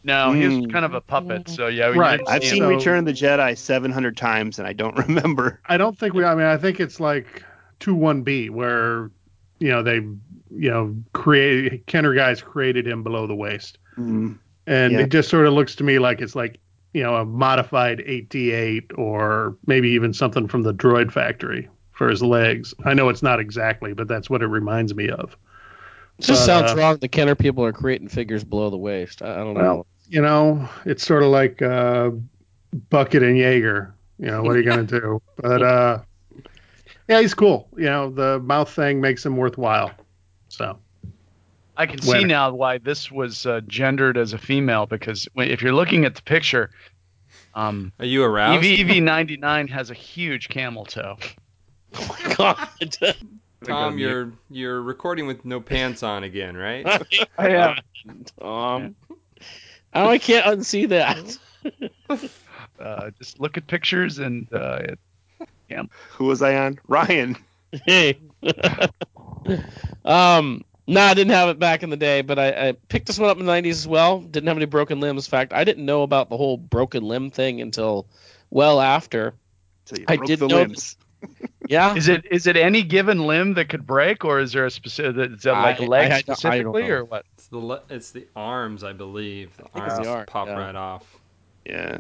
No, he was Mm. kind of a puppet. So yeah, we Right. I've seen. So- Return of the Jedi 700 times and I don't remember. I don't think we. I mean, I think it's like two one B where, you know, they, you know, create Kenner guys created him below the waist, Mm. and Yeah. it just sort of looks to me like it's like you know a modified 8D8 or maybe even something from the Droid Factory for his legs. I know it's not exactly, but that's what it reminds me of. It just But, sounds uh, wrong. The Kenner people are creating figures below the waist. I, I don't know. Well, you know, it's sort of like uh, Bucket and Yeager. You know, what are you going to do? But uh, yeah, he's cool. You know, the mouth thing makes him worthwhile. So I can see now why this was uh, gendered as a female because if you're looking at the picture, um, Are you aroused? EV 99 has a huge camel toe. Oh my God. Tom, you're you're recording with no pants on again, right? I am. Tom. Oh, I can't unsee that. Uh, just look at pictures and uh, it, Who was I on? Ryan. Hey. um, no, I didn't have it back in the day, but I, I picked this one up in the 90s as well. Didn't have any broken limbs. In fact, I didn't know about the whole broken limb thing until well after. Till you I broke did the know limbs. Yeah. is it is it any given limb that could break, or is there a specific? Is that like I- I- leg I I specifically, know. or what? It's the le- it's the arms, I believe. The think arms the arm, pop yeah. right off. Yeah.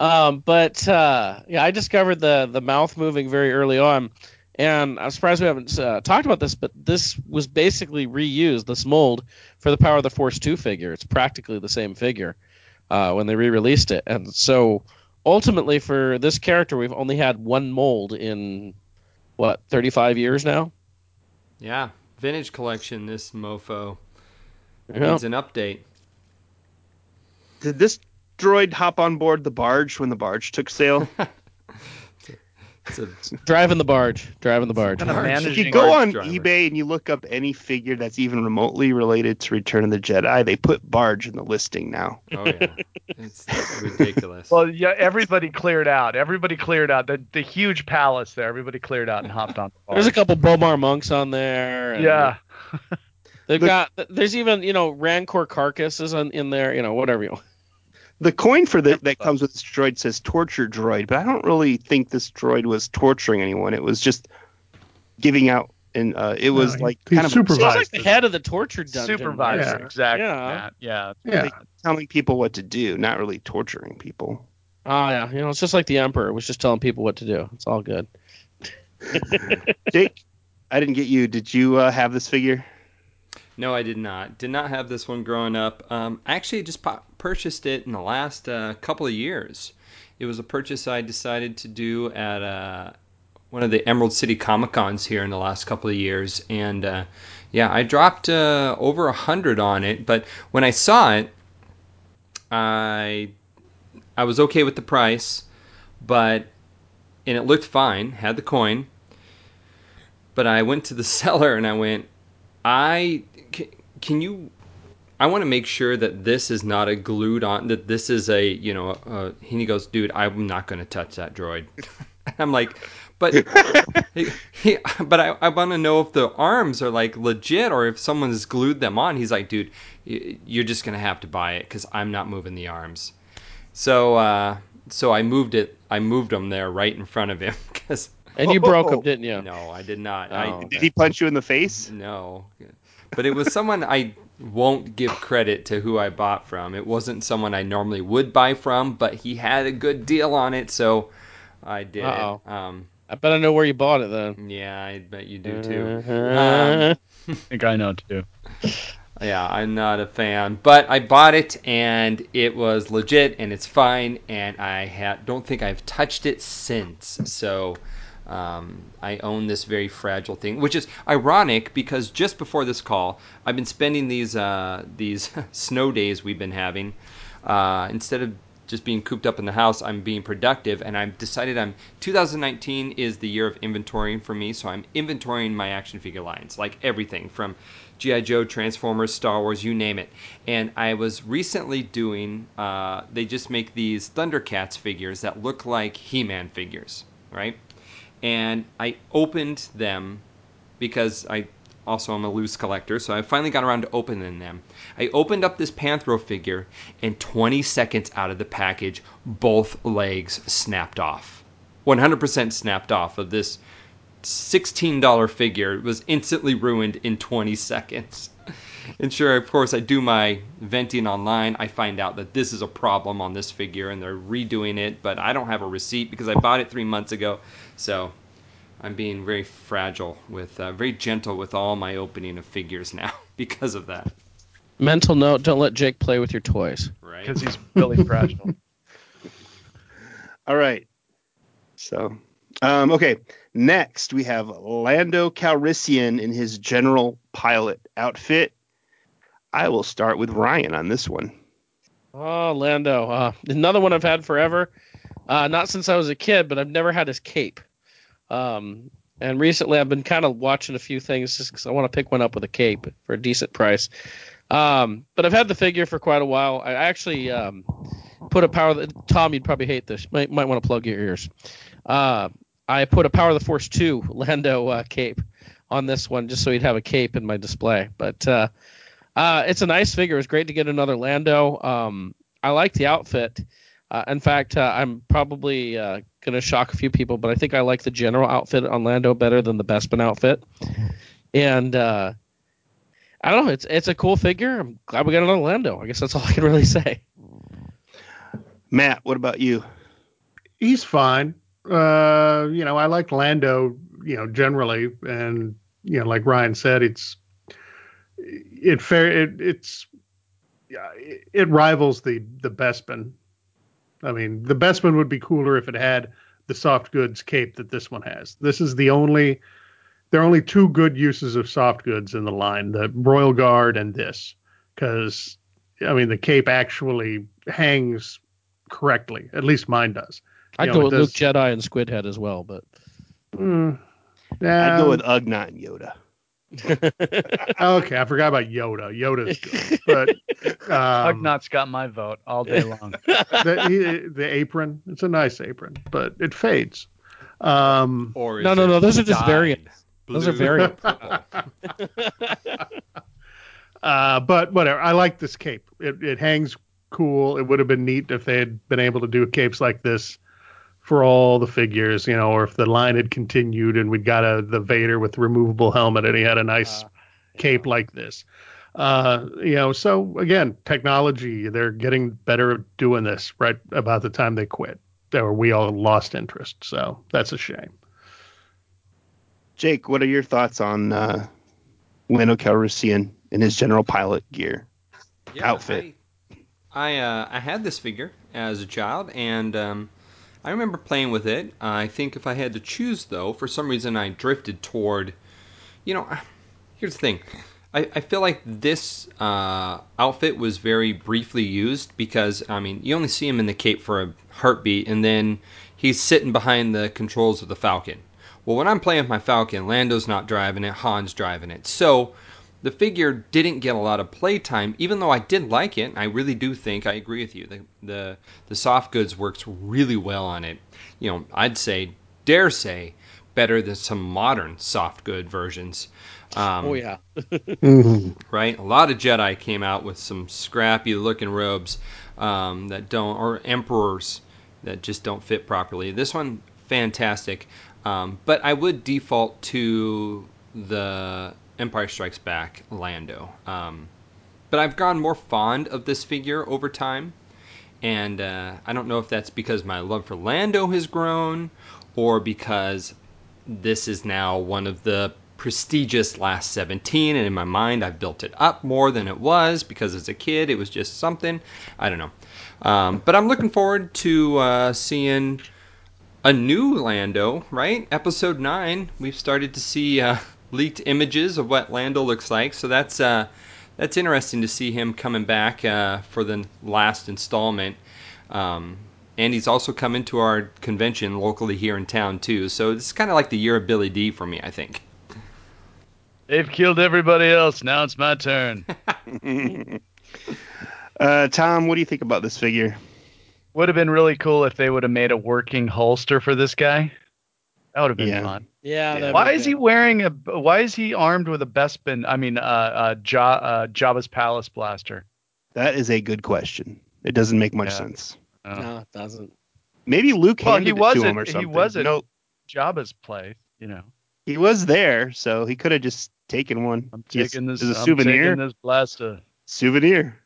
Um, but uh, yeah, I discovered the the mouth moving very early on, and I'm surprised we haven't uh, talked about this. But this was basically reused this mold for the Power of the Force two figure. It's practically the same figure uh, when they re-released it, and so ultimately for this character, we've only had one mold in what 35 years now. Yeah, vintage collection. This mofo Yeah. needs an update. Did this droid hop on board the barge when the barge took sail? It's a Driving the barge, driving the barge. Kind of if you go on driver. eBay and you look up any figure that's even remotely related to Return of the Jedi, they put barge in the listing now. oh yeah, it's ridiculous. Well, yeah, everybody cleared out. Everybody cleared out. The the huge palace there. Everybody cleared out and hopped on. The There's a couple B'omarr monks on there. and Yeah. They've The- got. There's even you know Rancor carcasses on, in there. You know whatever you. The coin for the, that comes with this droid says torture droid, but I don't really think this droid was torturing anyone. It was just giving out, and uh, it was No, like he kind of Seems supervised. like the head of the torture dungeon. Supervisor. Yeah. Exactly. Yeah. Matt. Yeah. yeah, telling people what to do, not really torturing people. Oh yeah, you know it's just like the emperor was just telling people what to do. It's all good. Jake, I didn't get you. Did you uh, have this figure? No, I did not. Did not have this one growing up. Um, I actually just purchased it in the last uh, couple of years. It was a purchase I decided to do at uh, one of the Emerald City Comic Cons here in the last couple of years, and uh, yeah, I dropped uh, over a hundred on it. But when I saw it, I I was okay with the price, but and it looked fine, had the coin. But I went to the seller and I went, I can, can you? I want to make sure that this is not a glued on. That this is a you know. Uh, and he goes, dude, I'm not going to touch that droid. I'm like, but he, he, but I, I want to know if the arms are like legit or if someone's glued them on. He's like, dude, you're just gonna have to buy it because I'm not moving the arms. So uh, so I moved it. I moved them there right in front of him because And you broke them, didn't you? no, I did not. Oh. I Did he punch you in the face? no, but it was someone I won't give credit to who I bought from. It wasn't someone I normally would buy from, but he had a good deal on it, so I did. Uh-oh. Um, I bet I know where you bought it then. yeah, I bet you do too. Uh-huh. I think I know too. Yeah, I'm not a fan, but I bought it and it was legit and it's fine, and I ha- don't think I've touched it since. So um, I own this very fragile thing, which is ironic because just before this call, I've been spending these uh, these snow days we've been having uh, instead of just being cooped up in the house, I'm being productive, and I've decided I'm 2019 is the year of inventorying for me, so I'm inventorying my action figure lines, like everything from GI Joe, Transformers, Star Wars, you name it. And I was recently doing, uh, they just make these Thundercats figures that look like He-Man figures, right? And I opened them because I also am a loose collector, so I finally got around to opening them. I opened up this Panthro figure, and 20 seconds out of the package, both legs snapped off. 100% snapped off of this $16 figure. It was instantly ruined in 20 seconds. And sure, of course, I do my venting online. I find out that this is a problem on this figure, and they're redoing it, but I don't have a receipt because I bought it three months ago. So I'm being very fragile with, uh, very gentle with all my opening of figures now because of that. Mental note: Don't let Jake play with your toys. Right? Because he's really fragile. All right. So, um, okay. Next, we have Lando Calrissian in his general pilot outfit. I will start with Ryan on this one. Oh, Lando. Uh, another one I've had forever. Uh, not since I was a kid, but I've never had his cape. Um, and recently I've been kind of watching a few things just because I want to pick one up with a cape for a decent price. Um, but I've had the figure for quite a while. I actually um, put a power. That, Tom, you'd probably hate this. Might might want to plug your ears. Uh, I put a Power of the Force 2 Lando uh, cape on this one just so he'd have a cape in my display. But uh, it's a nice figure. It's great to get another Lando. Um, I like the outfit. Uh, in fact, uh, I'm probably uh, going to shock a few people, but I think I like the general outfit on Lando better than the Bespin outfit. And uh, I don't know. It's it's a cool figure. I'm glad we got another Lando. I guess that's all I can really say. Matt, what about you? He's fine. Uh, you know, I like Lando, you know, generally, and you know, like Ryan said, it's it fair it, it's yeah, it, it rivals the the Bespin. I mean, the Bespin would be cooler if it had the soft goods cape that this one has. This is the only there are only two good uses of soft goods in the line: the Royal Guard and this, because I mean, the cape actually hangs correctly. At least mine does. I'd go with it Luke Jedi and Squidhead as well, but Mm, I'd go with Ugnaught and Yoda. okay, I forgot about Yoda. Yoda's good, but um, Ugnaught's got my vote all day long. the, he- the apron, it's a nice apron, but it fades. Um, Or No, no, no, those are just dyed variants. Those are blue? variants. uh, but whatever. I like this cape. It, it hangs cool. It would have been neat if they had been able to do capes like this for all the figures, you know, or if the line had continued and we'd got a the Vader with removable helmet and he had a nice cape like this. Uh, you know, so again, technology, they're getting better at doing this right about the time they quit. Or we all lost interest. So that's a shame. Jake, what are your thoughts on uh, Lando Calrissian in his general pilot gear? outfit. I I, uh, I had this figure as a child, and um, I remember playing with it. I think if I had to choose, though, for some reason I drifted toward, you know, here's the thing. I, I feel like this uh, outfit was very briefly used because I mean you only see him in the cape for a heartbeat, and then he's sitting behind the controls of the Falcon. Well, when I'm playing with my Falcon, Lando's not driving it, Han's driving it. So the figure didn't get a lot of playtime, even though I did like it. I really do think I agree with you. The the the soft goods works really well on it. You know, I'd say, dare say, better than some modern soft good versions. Um, Oh yeah. right? A lot of Jedi came out with some scrappy looking robes um, that don't, or emperors that just don't fit properly. This one, fantastic. Um, but I would default to the Empire Strikes Back Lando. Um, but I've gone more fond of this figure over time. And uh, I don't know if that's because my love for Lando has grown or because this is now one of the prestigious last 17 and in my mind i've built it up more than it was because as a kid it was just something. I don't know. Um, but i'm looking forward to uh, seeing a new lando right? Episode 9 we've started to see uh, leaked images of what lando looks like so that's uh, that's interesting to see him coming back uh, for the last installment um, and he's also coming to our convention locally here in town too. So it's kind of like the year of Billy Dee for me, I think. They've killed everybody else. Now it's my turn. uh, Tom, what do you think about this figure? Would have been really cool if they would have made a working holster for this guy. That would have been Yeah. fun. Yeah. Yeah. Why be is he wearing a? Why is he armed with a Bespin? I mean, uh, uh, ja, uh, Jabba's palace blaster. That is a good question. It doesn't make much Yeah. sense. Oh. No, it doesn't. Maybe Luke Well, handed he it was to him or he something. was at- no, Jabba's place. You know, he was there, so he could have just taken one. I'm Yes, taking this as a I'm souvenir. taking this blaster Souvenir.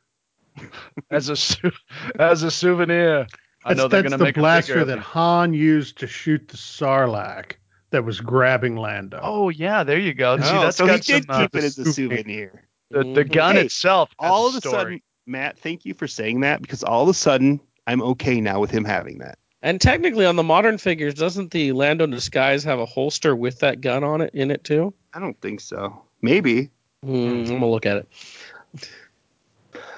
as a sou- as a souvenir. I That's, know they're that's gonna the make a blaster that. Han used to shoot the Sarlacc that was grabbing Lando. Oh yeah, there you go. See, Oh, that's so he got some. did Uh, keep it as a souvenir. souvenir. the the Mhm. gun Hey, itself. has All of a story. sudden, Matt, thank you for saying that because all of a sudden I'm okay now with him having that. And technically, on the modern figures, doesn't the Lando disguise have a holster with that gun on it in it too? I don't think so. Maybe Hmm, I'm gonna look at it.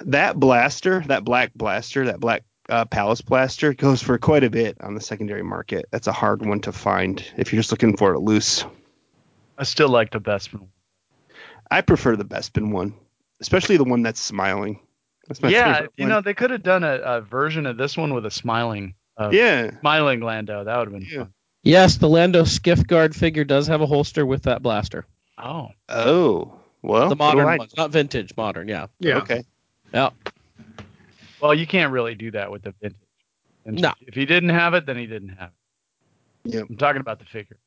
that blaster, that black blaster, that black uh, palace blaster goes for quite a bit on the secondary market. That's a hard one to find if you're just looking for it loose. I still like the Bespin. One. I prefer the Bespin one, especially the one that's smiling. That's my Yeah, you one. know they could have done a, a version of this one with a smiling, uh, Yeah. smiling Lando. That would have been Yeah. fun. Yes, the Lando skiff guard figure does have a holster with that blaster. Oh, Oh. Well, the modern I- ones, not vintage, modern. Yeah. yeah. Okay. Yeah. Well, you can't really do that with the vintage. And No. If he didn't have it, then he didn't have it. Yep. I'm talking about the figure.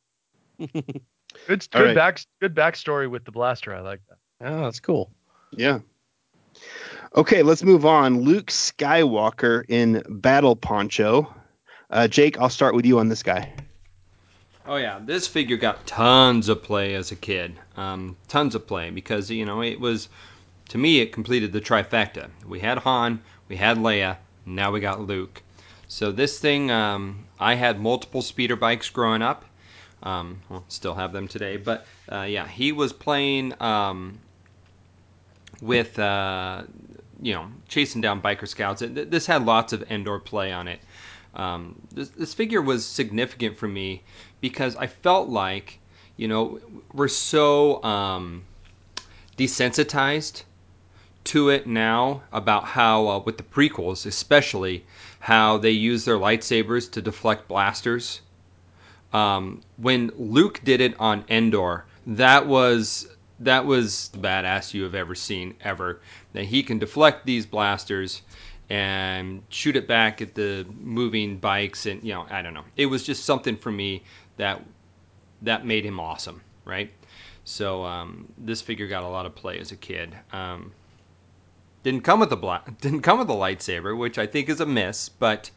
Good, good All right. back, good backstory with the blaster. I like that. Oh, that's cool. Yeah. Okay, let's move on. Luke Skywalker in Battle Poncho. Uh, Jake, I'll start with you on this guy. Oh yeah, this figure got tons of play as a kid. Um, tons of play because you know it was, to me, it completed the trifecta. We had Han, we had Leia, now we got Luke. So this thing, um, I had multiple speeder bikes growing up. Um, well, still have them today, but uh, yeah, he was playing um, with, uh, you know, chasing down biker scouts. Th- This had lots of Endor play on it. Um, this, this figure was significant for me because I felt like, you know, we're so um, desensitized to it now about how, uh, with the prequels especially, how they use their lightsabers to deflect blasters. Um, when Luke did it on Endor, that was that was the badass you have ever seen ever. That he can deflect these blasters and shoot it back at the moving bikes, and you know, I don't know. It was just something for me that that made him awesome, right? So um, this figure got a lot of play as a kid. Um, didn't come with a bla- didn't come with a lightsaber, which I think is a miss. But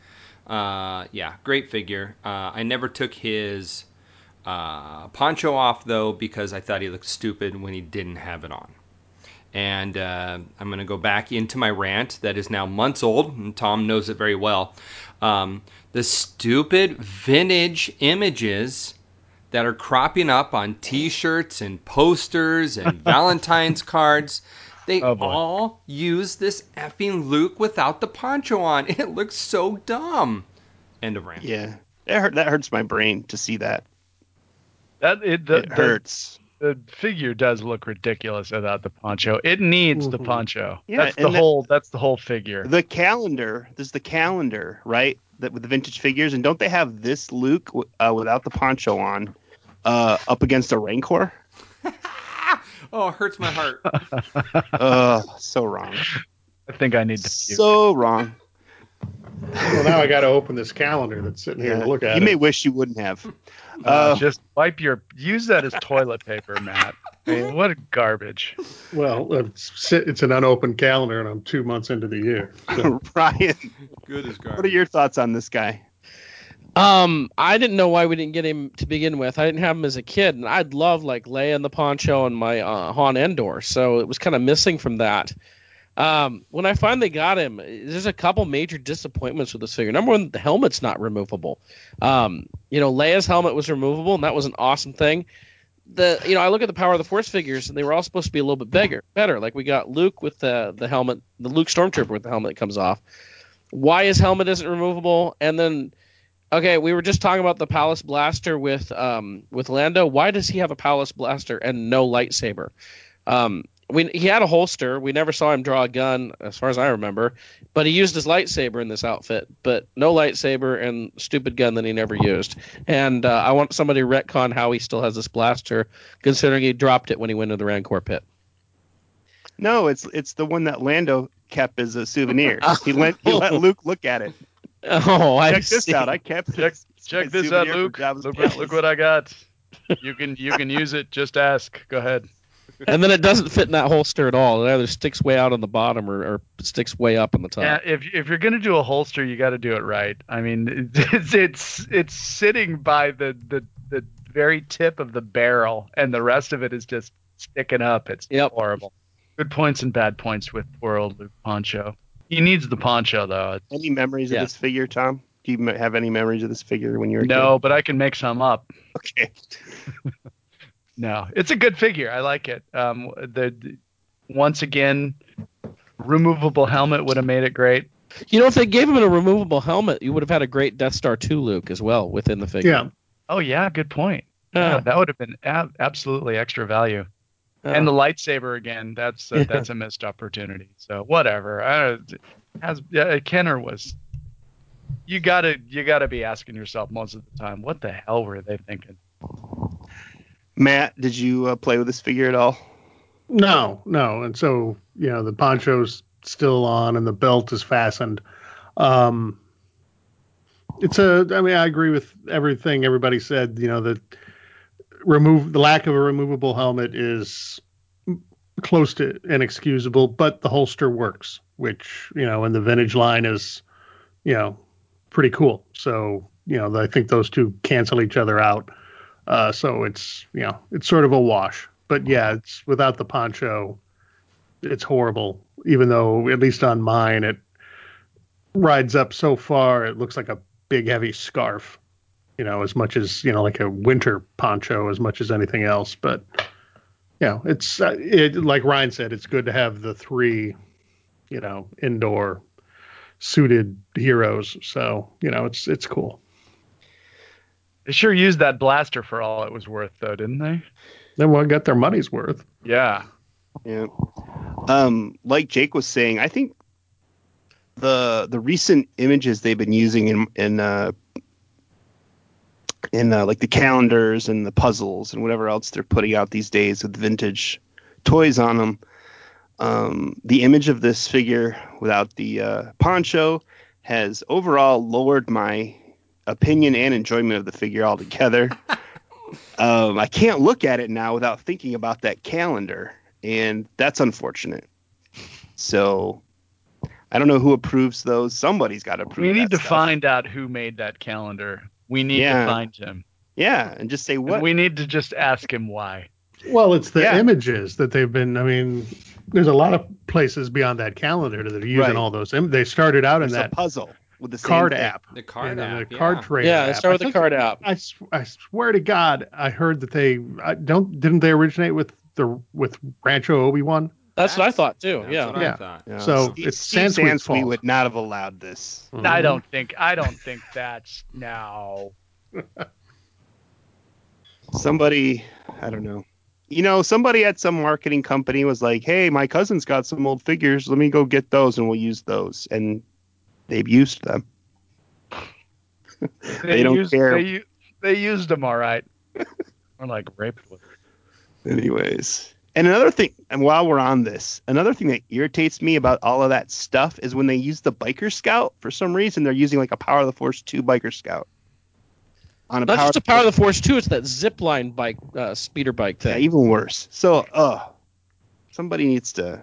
uh, yeah, great figure. Uh, I never took his uh, poncho off though because I thought he looked stupid when he didn't have it on. And uh, I'm going to go back into my rant that is now months old, and Tom knows it very well. Um, the stupid vintage images that are cropping up on T-shirts and posters and Valentine's cards. They Oh, all use this effing Luke without the poncho on. It looks so dumb. End of rant. Yeah. That, hurt, that hurts my brain to see that. That it, the, it hurts. the figure does look ridiculous without the poncho. It needs the Mhm. poncho. Yeah, that's the and that- whole. That's the whole figure. The calendar. There's the calendar, right? That with the vintage figures, and don't they have this Luke uh, without the poncho on, uh, up against a Rancor? Oh, it hurts my heart. uh, so wrong. I think I need to. puke. So wrong. Well, now I got to open this calendar that's sitting here to look at. you it. may wish you wouldn't have. Uh, Uh, just wipe your. Use that as toilet paper, Matt. I mean, what garbage. Well, it's, it's an unopened calendar, and I'm two months into the year. So, Ryan, Good as garbage. what are your thoughts on this guy? Um, I didn't know why we didn't get him to begin with. I didn't have him as a kid, and I'd love like Leia in the poncho and my uh, Han Endor, so it was kind of missing from that. Um, when I finally got him, there's a couple major disappointments with this figure. Number one, the helmet's not removable. Um, you know, Leia's helmet was removable, and that was an awesome thing. The you know, I look at the Power of the Force figures, and they were all supposed to be a little bit bigger, better. Like we got Luke with the the helmet, the Luke Stormtrooper with the helmet that comes off. Why his helmet isn't removable, and then Okay, we were just talking about the Palace Blaster with um with Lando. Why does he have a Palace Blaster and no lightsaber? Um, we he had a holster. We never saw him draw a gun, as far as I remember. But he used his lightsaber in this outfit, but no lightsaber and stupid gun that he never used. And uh, I want somebody to retcon how he still has this blaster, considering he dropped it when he went into the Rancor pit. No, it's it's the one that Lando kept as a souvenir. he let he let Luke look at it. Oh, I Check this see. out. I kept Check this. check this out, Luke. Look what, look what I got. You can you can use it. Just ask. Go ahead. And then it doesn't fit in that holster at all. It either sticks way out on the bottom or, or sticks way up on the top. Yeah, if if you're gonna do a holster, you got to do it right. I mean, it's it's it's sitting by the the the very tip of the barrel, and the rest of it is just sticking up. It's Yep. horrible. Good points and bad points with poor old Luke Poncho. He needs the poncho though. Any memories Yeah. of this figure, Tom? Do you have any memories of this figure when you were a No, but I can make some up. Okay. No, it's a good figure. I like it. Um, the, the once again, removable helmet would have made it great. You know, if they gave him a removable helmet, you would have had a great Death Star 2 Luke as well within the figure. yeah, Oh yeah, good point. Yeah, Yeah. that would have been ab- absolutely extra value. Yeah. And the lightsaber again, that's uh, Yeah. that's a missed opportunity. So whatever. I, as yeah, Kenner was, you gotta you gotta be asking yourself most of the time, what the hell were they thinking? Matt, did you uh, play with this figure at all? no, no, and so you know the poncho's still on and the belt is fastened. Um, it's a. I mean, I agree with everything everybody said. You know, the remove the lack of a removable helmet is close to inexcusable, but the holster works, which you know, in the vintage line is, you know, pretty cool. So you know, I think those two cancel each other out. Uh, so it's you know, it's sort of a wash. But yeah, it's without the poncho, it's horrible. Even though at least on mine it rides up so far, it looks like a big heavy scarf. You know, as much as you know, like a winter poncho, as much as anything else. But you know, it's uh, it like Ryan said, it's good to have the three, you know, indoor suited heroes. So you know, it's it's cool. They sure used that blaster for all it was worth, though, didn't they? Then one got their money's worth. Yeah. Yeah. Um, like Jake was saying, I think the the recent images they've been using in in uh, in uh, like the calendars and the puzzles and whatever else they're putting out these days with vintage toys on them. Um, the image of this figure without the uh, poncho has overall lowered my opinion and enjoyment of the figure altogether. um, I can't look at it now without thinking about that calendar, and that's unfortunate. So I don't know who approves those. Somebody's got to approve. We need to stuff. find out who made that calendar. We need Yeah. to find him. Yeah, and just say And what. We need to just ask him why. Well, it's the Yeah. images that they've been. I mean, there's a lot of places beyond that calendar that are using Right. all those. Im- they started out in There's that puzzle with the card thing. app. The card you know, app, the yeah. card trader. Yeah, app. start with I the think- card out. I swear to God, I heard that they I don't didn't they originate with the with Rancho Obi Wan? That's, what I thought too. That's yeah. what I Yeah. thought. Yeah. So Steve, it's Steve Sansweet's Sansweet fault. would not have allowed this. I don't think I don't think that's now. Somebody, I don't know. you know, somebody at some marketing company was like, "Hey, my cousin's got some old figures. Let me go get those, and we'll use those." And they've used them. they, don't used, care. They, they used them all right. or like raped with. Anyways. And another thing, and while we're on this, another thing that irritates me about all of that stuff is when they use the biker scout. For some reason, they're using like a Power of the Force 2 biker scout. On a Not Power just a Power of the Force too. It's that zip line bike, uh, speeder bike thing. Yeah, even worse. So, uh, somebody needs to.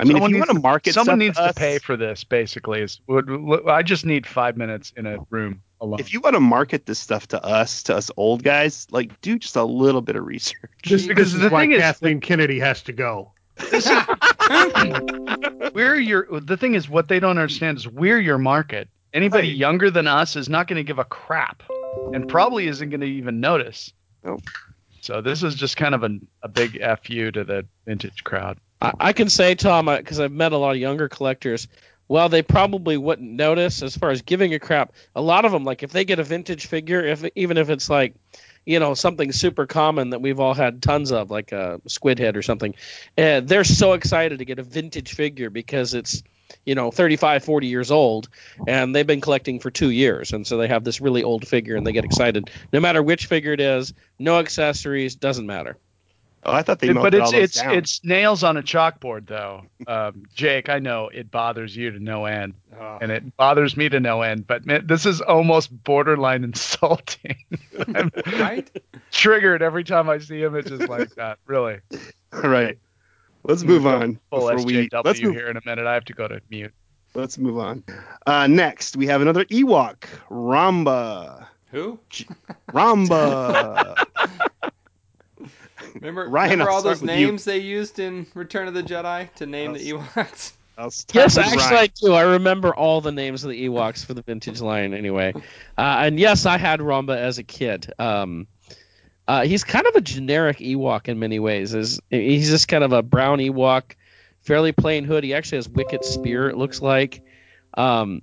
I mean, Someone if you needs want to market, Someone needs to to pay for this. Basically, is would, would- I just need five minutes in a room alone. If you want to market this stuff to us, to us old guys, like do just a little bit of research. This, Because this the why thing is- Kathleen Kennedy has to go. we're your the thing is what they don't understand is we're your market. Anybody Right. younger than us is not going to give a crap, and probably isn't going to even notice. Nope. So this is just kind of a, a big fu to the vintage crowd. I, I can say, Tom, because I've met a lot of younger collectors. Well, they probably wouldn't notice as far as giving a crap, a lot of them, like if they get a vintage figure, if even if it's like, you know, something super common that we've all had tons of, like a squid head or something, uh, they're so excited to get a vintage figure because it's, you know, 35, 40 years old, and they've been collecting for two years, and so they have this really old figure, and they get excited. No matter which figure it is, no accessories, doesn't matter. Oh, I thought they It- but it's all it's down. it's nails on a chalkboard though. Um, Jake, I know it bothers you to no end, Oh. and it bothers me to no end. But man, this is almost borderline insulting. I'm Right? triggered every time I see images like that. Really. All right, let's move on. Full before we, SJW let's move. here in a minute. I have to go to mute. Let's move on. Uh, next, we have another Ewok, Romba. Who? Romba. Remember, Ryan, remember all those with you. names they used in Return of the Jedi to name the I'll Ewoks? I'll start Yes, with actually, Ryan. I do. I remember all the names of the Ewoks for the vintage line, anyway. Uh, and yes, I had Romba as a kid. Um, uh, he's kind of a generic Ewok in many ways. Is he's just kind of a brown Ewok, fairly plain hood. He actually has Wicket Spear. It looks like. Um,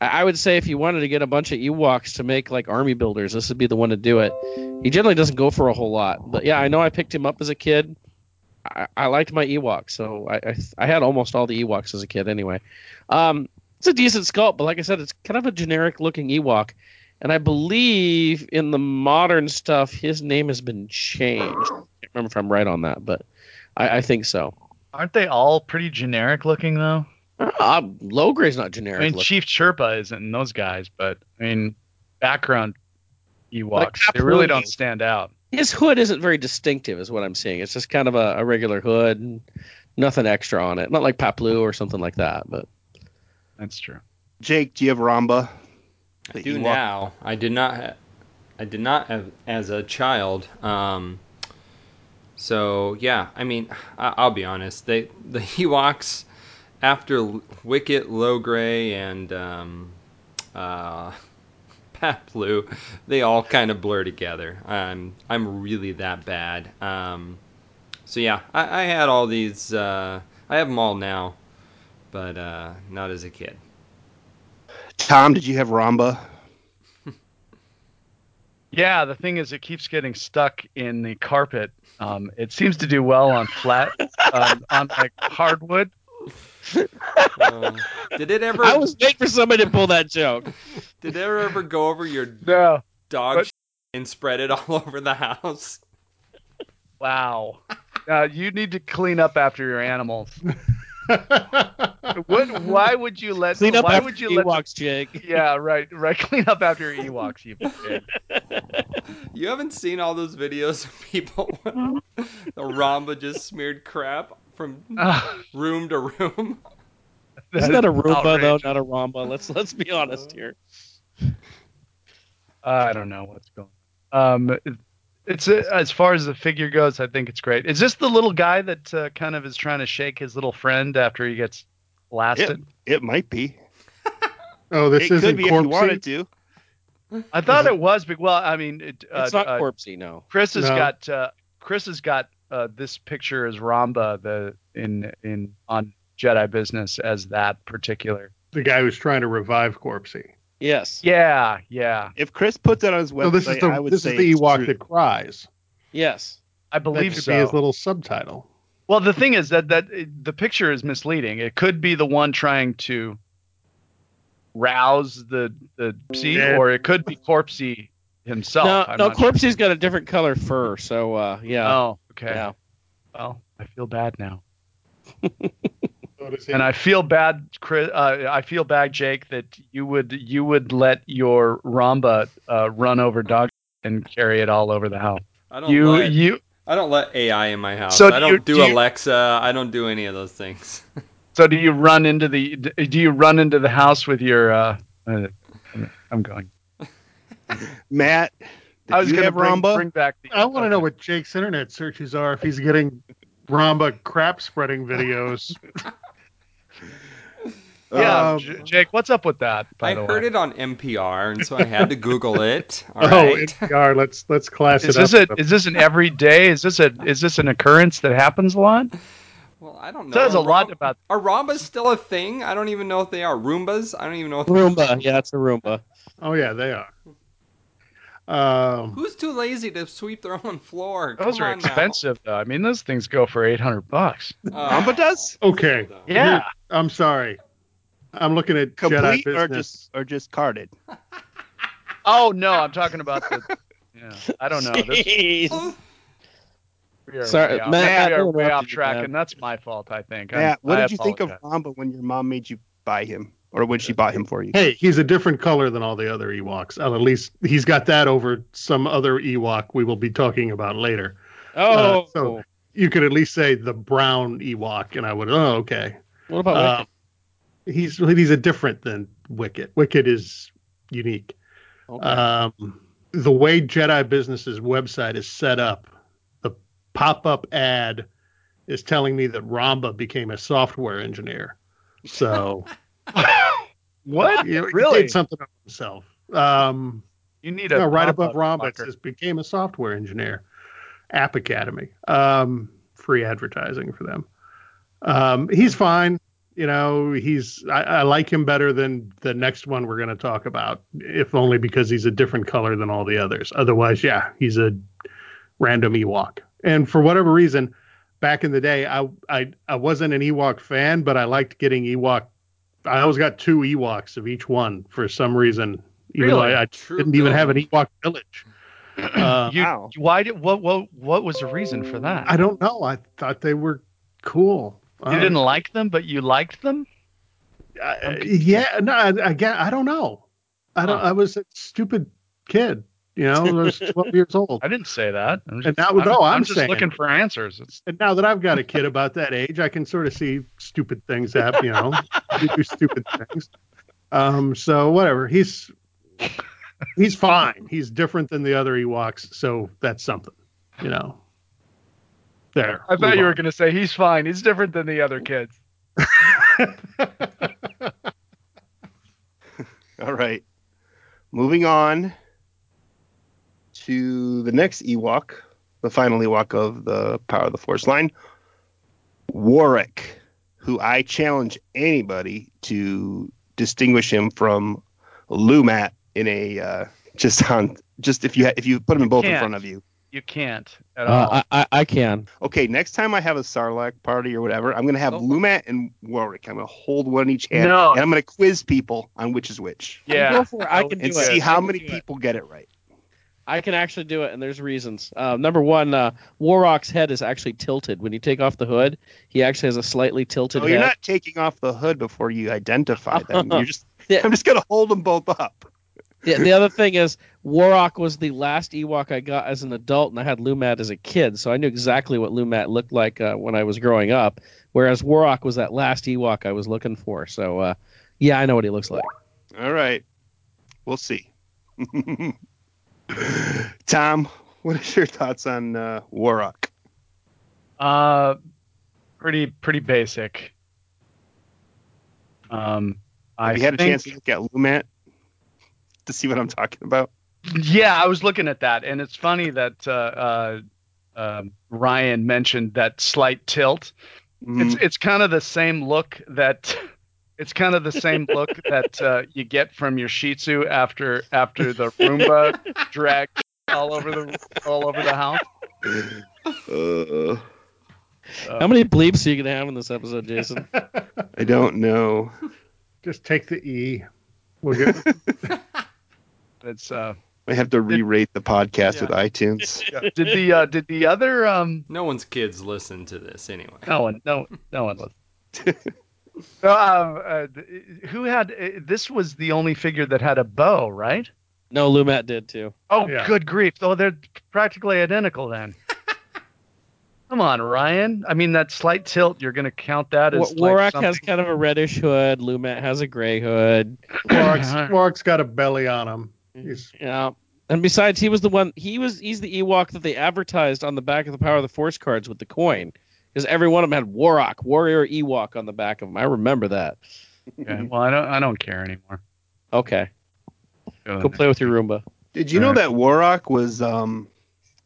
I would say if you wanted to get a bunch of Ewoks to make like army builders, this would be the one to do it. He generally doesn't go for a whole lot, but yeah, I know I picked him up as a kid. I, I liked my Ewok, so I, I I had almost all the Ewoks as a kid anyway. Um, it's a decent sculpt, but like I said, it's kind of a generic looking Ewok, and I believe in the modern stuff his name has been changed. I can't remember if I'm right on that, but I, I think so. Aren't they all pretty generic looking though? Uh, Logray's not generic. I mean, looking. Chief Chirpa isn't in those guys, but I mean, background Ewoks, Like they really don't stand out. his hood isn't very distinctive, is what I'm seeing. It's just kind of a, a regular hood, and nothing extra on it. Not like Paploo or something like that, but That's true. Jake, do you have Romba? I do Ewok? now. I did not. Ha- I did not have as a child. Um, so yeah, I mean, I- I'll be honest. They the Ewoks after L- Wicket, Logray, and um, uh, Paploo, they all kind of blur together. I'm I'm really that bad. Um, so yeah, I, I had all these. Uh, I have them all now, but uh, not as a kid. Tom, did you have Romba? Yeah, the thing is, it keeps getting stuck in the carpet. Um, it seems to do well on flat, um, on like hardwood. Uh, did it ever? I was waiting for somebody to pull that joke. Did it ever go over your No. dog But- and spread it all over the house? Wow. Uh, you need to clean up after your animals. What? Why would you let? Clean up why after would you the let? Ewoks, Jake. Yeah, right, right. Clean up after your Ewoks, you. You haven't seen all those videos of people the Romba just smeared crap from Ah, room to room? Isn't that a Roomba though, not a Romba? Let's let's be honest here. I don't know what's going. on. Um, it- it's uh, as far as the figure goes. I think it's great. Is this the little guy that uh, kind of is trying to shake his little friend after he gets blasted? It might be. oh, this it isn't could be if you wanted to. I thought it was, but well, I mean, it, uh, It's not uh, corpsey, no. Chris has No. got uh, Chris has got uh, this picture is Romba the in in on Jedi business as that particular. The guy who's trying to revive corpsey. Yes. Yeah, yeah. If Chris puts it on his website, So this is the I would this say is the Ewok that cries. Yes. I That believe should so. be his little subtitle. Well, the thing is that that the picture is misleading. It could be the one trying to rouse the the sea, Yeah. or it could be Corpsey himself. no, I'm no, not sure. Corpsey's got a different color fur, so uh, yeah, Oh, okay. yeah. Well, I feel bad now, So does he. and I feel bad, Chris. Uh, I feel bad, Jake, that you would you would let your Romba uh, run over dog and carry it all over the house. I don't You let you. I don't let AI in my house. So I do don't you- do, do you- Alexa. I don't do any of those things. So do you run into the do you run into the house with your? Uh, uh, I'm going. Matt, did I was going to bring, bring back the. I want to know what Jake's internet searches are if he's getting Romba crap spreading videos. Yeah, Um, J- Jake, what's up with that? By I the heard way, it on NPR, and so I had to Google it. All oh, right. NPR. Let's let's class is it this up. a is this an everyday? Is this a is this an occurrence that happens a lot? well, I don't know. Says a Are lot about. Are Rombas still a thing? I don't even know if they are. Roombas? I don't even know. If Roomba. Yeah, it's a Roomba. oh yeah, they are. Um, Who's too lazy to sweep their own floor? Those Come are on now. expensive, though. I mean, those things go for eight hundred bucks. Oh. Romba does? okay. Yeah. I'm sorry. I'm looking at Jedi Complete business. or just or just carded? Oh no, I'm talking about the. Yeah, I don't know. This, Jeez. we are Sorry, way off, Matt, we I are way off track, man. and that's my fault. I think. I'm- Matt, what I did you think of apologize. Romba when your mom made you buy him, or when she bought him for you? Hey, he's a different color than all the other Ewoks. Uh, at least he's got that over some other Ewok we will be talking about later. Oh, Uh, so- You could at least say the brown Ewok, and I would. Oh, okay. what about Uh, Wicket? he's he's a different than Wicket. Wicket is unique. Okay. Um, the way Jedi Business's website is set up, the pop-up ad is telling me that Romba became a software engineer. So What? he, he Really? did something of himself. Um, You need a no, right above it fucker. became a software engineer. App Academy, um, free advertising for them. Um, he's fine. You know, he's I, I like him better than the next one we're going to talk about, if only because he's a different color than all the others. Otherwise, yeah, he's a random Ewok. And for whatever reason, back in the day, I I I wasn't an Ewok fan, but I liked getting Ewok. I always got two Ewoks of each one for some reason. Even Really? though I, I didn't even have an building. Ewok village. Uh, You, Wow. why did what what what was the reason for that? I don't know. I thought they were cool. you Uh, didn't like them, but you liked them. I- yeah, no, I, again, I don't know. I don't. Huh. I was a stupid kid. You know, I was 12 years old. I didn't say that. I'm just, And that was- I'm, no, I'm I'm just saying- looking for answers. It's, And now that I've got a kid about that age, I can sort of see stupid things happen. You know, we do stupid things. Um. So whatever. He's he's fine. He's different than the other Ewoks, so that's something. You know. There. I thought move you were going to say he's fine. He's different than the other kids. All right. Moving on to the next Ewok, the final Ewok of the Power of the Force line, Warwick, who I challenge anybody to distinguish him from Lumat in a uh, just on just if you ha- if you put them in both in Can't. front of you. You can't at all. Uh, I, I I can. Okay, next time I have a Sarlacc party or whatever, I'm gonna have Oh. Lumat and Warwick. I'm gonna hold one in each hand, No. and I'm gonna quiz people on which is which, yeah. Go for it. I can and do it. see how many do it. people get it right. I can actually do it, and there's reasons. Uh, number one, uh, Warok's head is actually tilted. When you take off the hood, he actually has a slightly tilted Oh, you're not taking off the hood before you identify them. You're just Yeah. I'm just gonna hold them both up. The, the other thing is, Warok was the last Ewok I got as an adult, and I had Lumat as a kid, so I knew exactly what Lumat looked like uh, when I was growing up. Whereas Warok was that last Ewok I was looking for. So, uh, yeah, I know what he looks like. All right, we'll see. Tom, what is your thoughts on uh, Warok? Uh, pretty pretty basic. Um, I Have you had a chance to look at Lumat to see what I'm talking about? Yeah, I was looking at that, and it's funny that uh, uh, um Ryan mentioned that slight tilt. It's Mm, it's kind of the same look that it's kind of the same look that uh, you get from your Shih Tzu after after the Roomba dragged all over the all over the house. Uh, How many bleeps are you gonna have in this episode, Jason? I don't know. Just take the E. We'll get It's uh. I have to re-rate the podcast Yeah. with iTunes. Did the uh, did the other um No one's kids listen to this anyway. no one no no one was. So, um, uh, who had uh, this was the only figure that had a bow, right? No, Lumat did too. Oh, Yeah. good grief! Oh, they're practically identical then. Come on, Ryan. I mean, that slight tilt, you're going to count that Wa- as like Warak something- has kind of a reddish hood. Lumat has a gray hood. Warwick's, Warwick's got a belly on him. He's Yeah. And besides, he was the one. He was. He's the Ewok that they advertised on the back of the Power of the Force cards with the coin, because every one of them had Warok, Warrior Ewok on the back of them. I remember that. Okay, well, I don't. I don't care anymore. Okay, Go go play with your Roomba. Did you know that Warok was um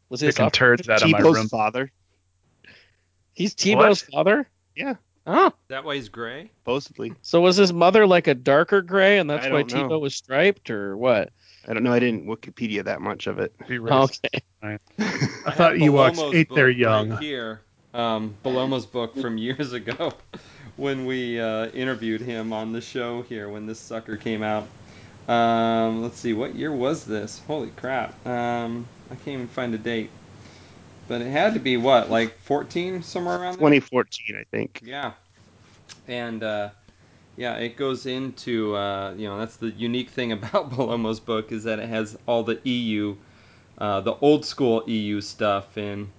Was his Picking turds out of my room. father? He's Teebo's father. Yeah. Oh, That way he's gray. Supposedly. so was his mother like a darker gray, and that's I why don't know. Was striped, or what? I don't know. I didn't Wikipedia that much of it. Okay. I I thought have Ewoks Bellomo's ate book their right young. here, um, Bellomo's book from years ago, when we uh, interviewed him on the show here when this sucker came out. Um, let's see, what year was this? Holy crap! Um, I can't even find a date, but it had to be what, like 14, somewhere around there. 2014, I think. Yeah, and uh, yeah, it goes into uh, you know that's the unique thing about Bellomo's book is that it has all the EU, uh, the old school EU stuff and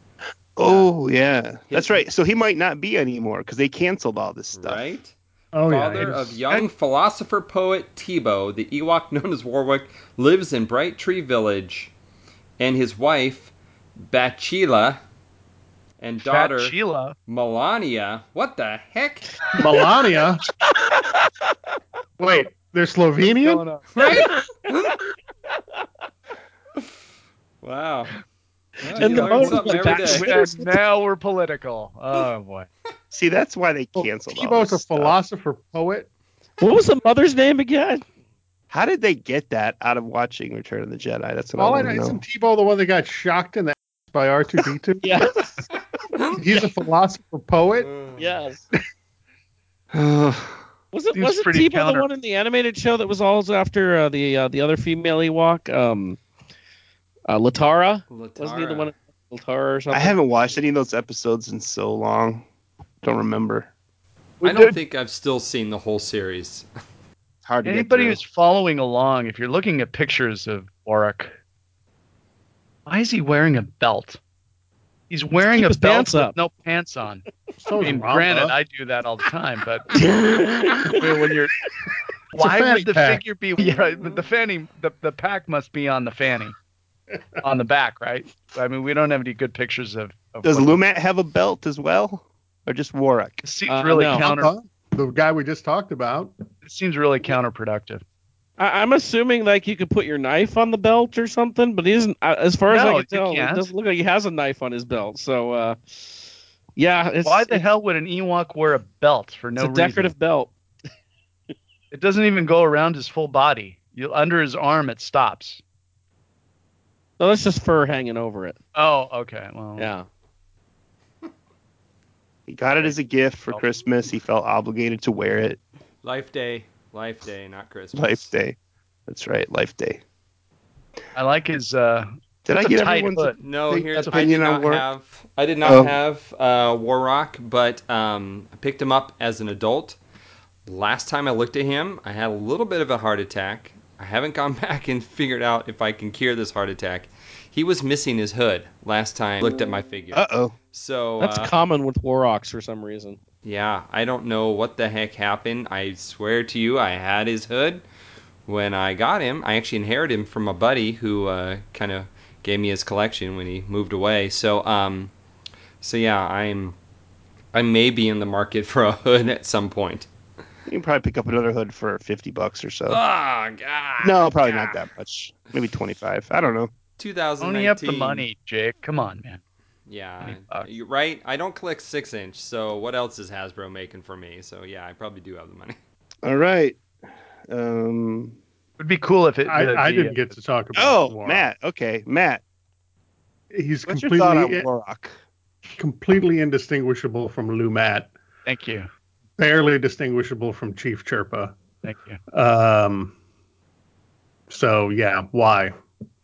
Oh yeah, that's right. So he might not be anymore because they canceled all this stuff. right. Oh Father yeah. of he's- young philosopher poet Teebo, the Ewok known as Warwick, lives in Bright Tree Village, and his wife Bachila and daughter Sheila. Melania. What the heck? Melania. Wait, they're Slovenian. Going on? Right? wow. Well, And the learn most something like every. And now we're political. Oh boy. See, that's why they canceled all Teebo's a stuff. philosopher poet. What was the mother's name again? How did they get that out of watching Return of the Jedi? That's what All I I want know to isn't. Teebo the one that got shocked in the ass by R two D two. Yes, He's a philosopher poet. yes. Oh, Was it was it pretty Teebo counter- the one in the animated show that was always after uh, the uh, the other female Ewok, um, uh, Latara? Wasn't he the one Latara or something? I haven't watched any of those episodes in so long. Don't remember. I don't think I've still seen the whole series. It's hard to Anybody get who's following along, if you're looking at pictures of Warwick, why is he wearing a belt? He's wearing a belt pants with no pants on. So I mean, granted, I do that all the time, but when you're, a why would the pack. figure be? Yeah, but the fanny, the, the pack must be on the fanny, on the back, right? I mean, we don't have any good pictures of. of Does what- Lumat have a belt as well, or just Warwick? It seems Uh, really no. counter. Huh? The guy we just talked about. It seems really counterproductive. I, I'm assuming like you could put your knife on the belt or something, but he isn't. uh, As far as I can tell, it can't. doesn't look like he has a knife on his belt. So, uh, yeah, it's, Why the it's, hell would an Ewok wear a belt for no? it's a decorative reason? belt. It doesn't even go around his full body. You under his arm, it stops. So that's just fur hanging over it. Oh, okay. Well, Yeah. He got it as a gift for Oh. Christmas. He felt obligated to wear it. Life Day, Life Day, not Christmas. Life Day. That's right, Life Day. I like his. uh Did I get everyone's? hood. No, here's that's I did opinion on not have I did not Oh. have uh, Warok, but um, I picked him up as an adult. Last time I looked at him, I had a little bit of a heart attack. I haven't gone back and figured out if I can cure this heart attack. He was missing his hood last time I looked at my figure. Uh oh. so That's uh, common with Waroks for some reason. yeah, I don't know what the heck happened. I swear to you, I had his hood when I got him. I actually inherited him from a buddy who uh, kind of gave me his collection when he moved away. So, um, so yeah, I'm, I may be in the market for a hood at some point. You can probably pick up another hood for fifty bucks or so. Oh God! no, probably not that much. Maybe twenty-five. I don't know. 2019. Only up the money, Jake. Come on, man. Yeah, you're right. I don't collect six inch. So what else is Hasbro making for me? So yeah, I probably do have the money. All right. Um. It'd be cool if it. I, the- I didn't get to talk about. Oh, Warwick. Matt. Okay, Matt. He's What's your thought on completely. Warok? completely indistinguishable from Lumat. Thank you. Barely distinguishable from Chief Chirpa. Thank you. Um, so yeah, why?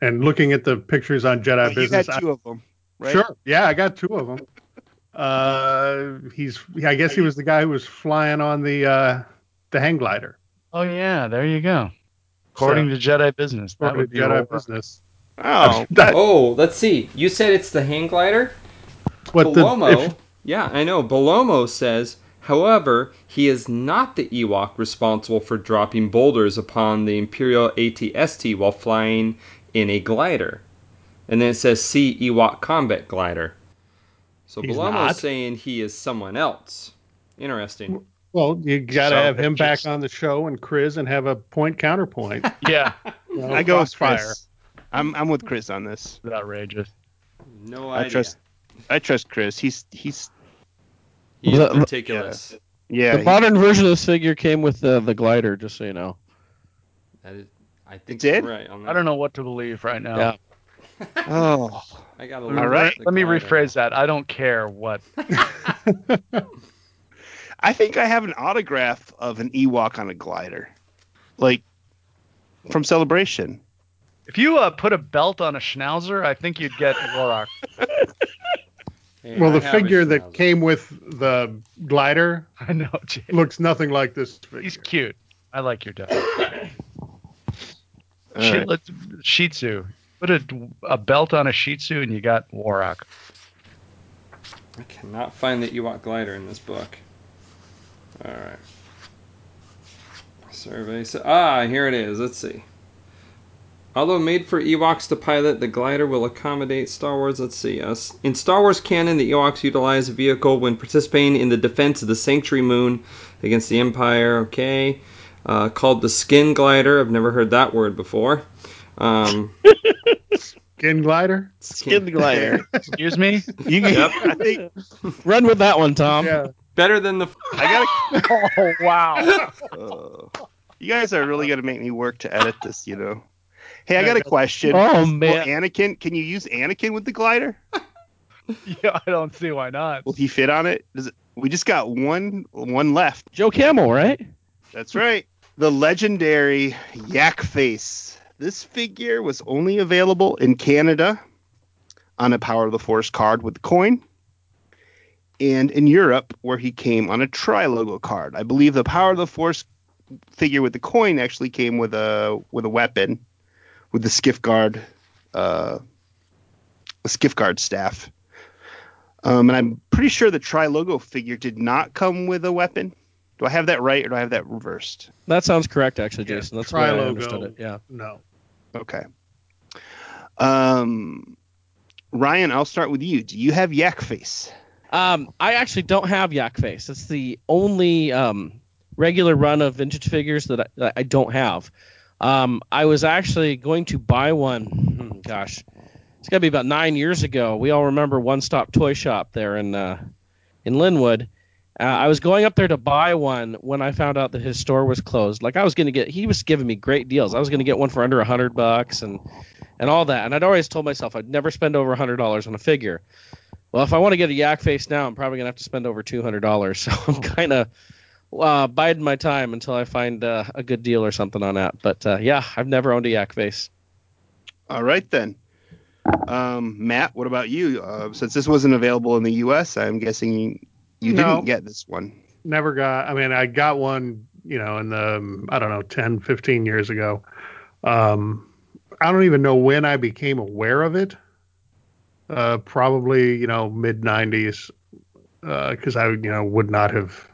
And looking at the pictures on Jedi Well, you Business, had I- two of them, right? sure, yeah, I got two of them. Uh, he's, I guess he was the guy who was flying on the uh, the hang glider. Oh yeah, there you go. According to Jedi business, that According would be Jedi over. Business. Oh, That- Oh, let's see. You said it's the hang glider? what the- if- yeah, I know. Bellomo says, however, he is not the Ewok responsible for dropping boulders upon the Imperial ATST while flying in a glider. And then it says, see Ewok combat glider. So He's Bellomo's not. saying he is someone else. Interesting. well, you got to So have him back on the show and Chris and have a point counterpoint. Yeah, You know, I go with Foxfire. Chris. I'm I'm with Chris on this. it's outrageous. No idea. I trust I trust Chris. He's he's He's The- meticulous. yeah. the modern version of this figure came with the the glider, just so you know. That is, I think did? you're right on. I don't know what to believe right now. Yeah. oh, I got a All right. Let me rephrase that. I don't care what. I think I have an autograph of an Ewok on a glider, like from Celebration. If you uh, put a belt on a schnauzer, I think you'd get Warok. Well, the figure that came with the glider I know, Jay. looks nothing like this figure. He's cute. I like your dog. All Shih- right. let's- Shih Tzu. Put a, a belt on a Shih Tzu and you got Warok. I cannot find the Ewok glider in this book. All right. Survey. So, ah, here it is. Let's see. Although made for Ewoks to pilot, the glider will accommodate Star Wars. Let's see. Uh, in Star Wars canon, the Ewoks utilize a vehicle when participating in the defense of the Sanctuary Moon against the Empire. Okay. Uh, called the Skin Glider. I've never heard that word before. Um, Skin glider? Skin glider. Excuse me? You can, I think Run with that one, Tom. yeah. better than the. I got Oh, wow. uh, you guys are really gonna make me work to edit this, you know. Hey, I got a question. Oh Will man. Anakin, can you use Anakin with the glider? yeah, I don't see why not. Will he fit on it? Does it? We just got one one left. Joe Camel, right? That's right. The legendary Yak Face. This figure was only available in Canada on a Power of the Force card with the coin, and in Europe where he came on a Tri logo card. I believe the Power of the Force figure with the coin actually came with a with a weapon, with the skiff guard, uh, a skiff guard staff. Um, and I'm pretty sure the Tri logo figure did not come with a weapon. Do I have that right or do I have that reversed? That sounds correct, actually, Yeah, Jason. That's the way I Tri-logo. understood it. Yeah. No. Okay. Um, Ryan, I'll start with you. Do you have Yak Face? Um, I actually don't have Yak Face. It's the only um, regular run of vintage figures that I, that I don't have. Um, I was actually going to buy one. hmm, Gosh, it's got to be about nine years ago. We all remember One Stop Toy Shop there in uh, in Linwood. Uh, I was going up there to buy one when I found out that his store was closed. Like I was gonna get, he was giving me great deals. I was gonna get one for under a hundred bucks and and all that. And I'd always told myself I'd never spend over a hundred dollars on a figure. Well, if I want to get a yak face now, I'm probably gonna have to spend over two hundred dollars. So I'm kind of uh, biding my time until I find uh, a good deal or something on that. But uh, yeah, I've never owned a yak face. All right then. Um, Matt, what about you? Uh, since this wasn't available in the U.S., I'm guessing you, you No. didn't get this one. Never got, I mean, I got one, you know, in the, I don't know, 10, 15 years ago. Um, I don't even know when I became aware of it. Uh, probably, you know, mid 90s. Because I, you know, would not have,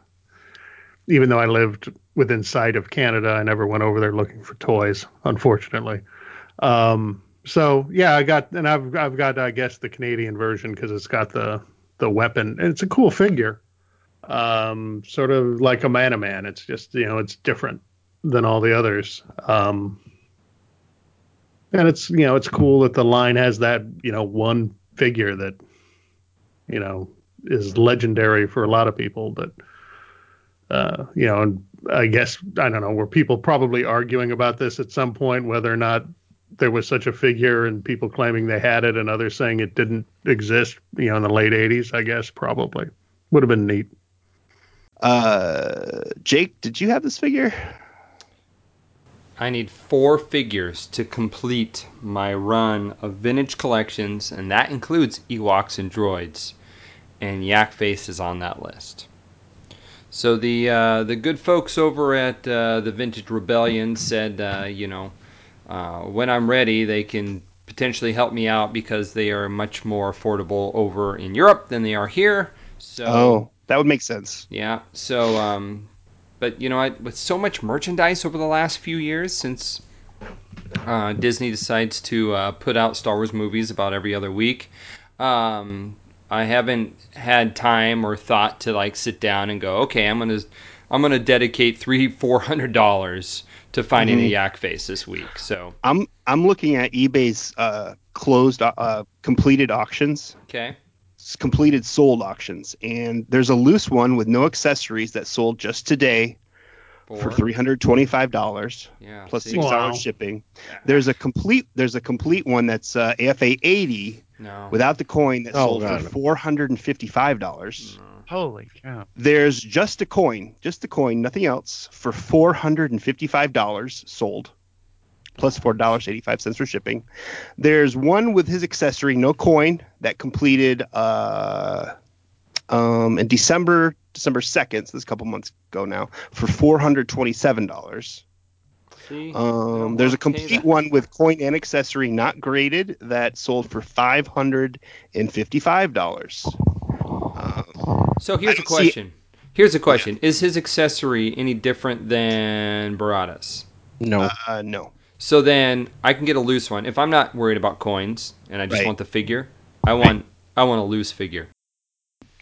even though I lived within sight of Canada, I never went over there looking for toys, unfortunately. Um, so yeah, I got, and I've, I've got, I guess, the Canadian version because it's got the, the weapon. And it's a cool figure um, sort of like a man man. It's just you know it's different than all the others. Um, and it's you know it's cool that the line has that you know one figure that you know is legendary for a lot of people. But uh, you know, and I guess I don't know. Were people probably arguing about this at some point whether or not there was such a figure and people claiming they had it and others saying it didn't exist, you know, in the late 80s, I guess, probably. Would have been neat. Uh, Jake, did you have this figure? I need four figures to complete my run of vintage collections, and that includes Ewoks and droids. And Yak Face is on that list. So the uh, the good folks over at uh, the Vintage Rebellion said, uh, you know, uh, when I'm ready, they can potentially help me out because they are much more affordable over in Europe than they are here. So Oh, that would make sense. yeah. So, um, but you know, I, with so much merchandise over the last few years since uh, Disney decides to uh, put out Star Wars movies about every other week, um, I haven't had time or thought to like sit down and go, okay, I'm gonna I'm gonna dedicate three four hundred dollars to finding a Mhm. yak face this week. So I'm I'm looking at eBay's uh, closed uh, completed auctions, okay, completed sold auctions, and there's a loose one with no accessories that sold just today for three hundred twenty-five dollars Yeah. plus see? six Wow. dollars shipping. There's a complete there's a complete one that's uh, AFA eighty No. without the coin that Oh, sold God. for four hundred and fifty-five dollars. No. Holy cow. There's just a coin, just a coin, nothing else, for four hundred and fifty-five dollars sold, plus four dollars eighty-five cents for shipping. There's one with his accessory, no coin, that completed uh, um, in December December second, so this is a couple months ago now, for four hundred twenty-seven dollars. See? Um, there's a complete one with coin and accessory not graded that sold for five hundred and fifty-five dollars. Um, So here's a question. Here's a question. Is his accessory any different than Barada's? No. uh, no. So then I can get a loose one. If I'm not worried about coins and I just Right. want the figure, I want I want a loose figure.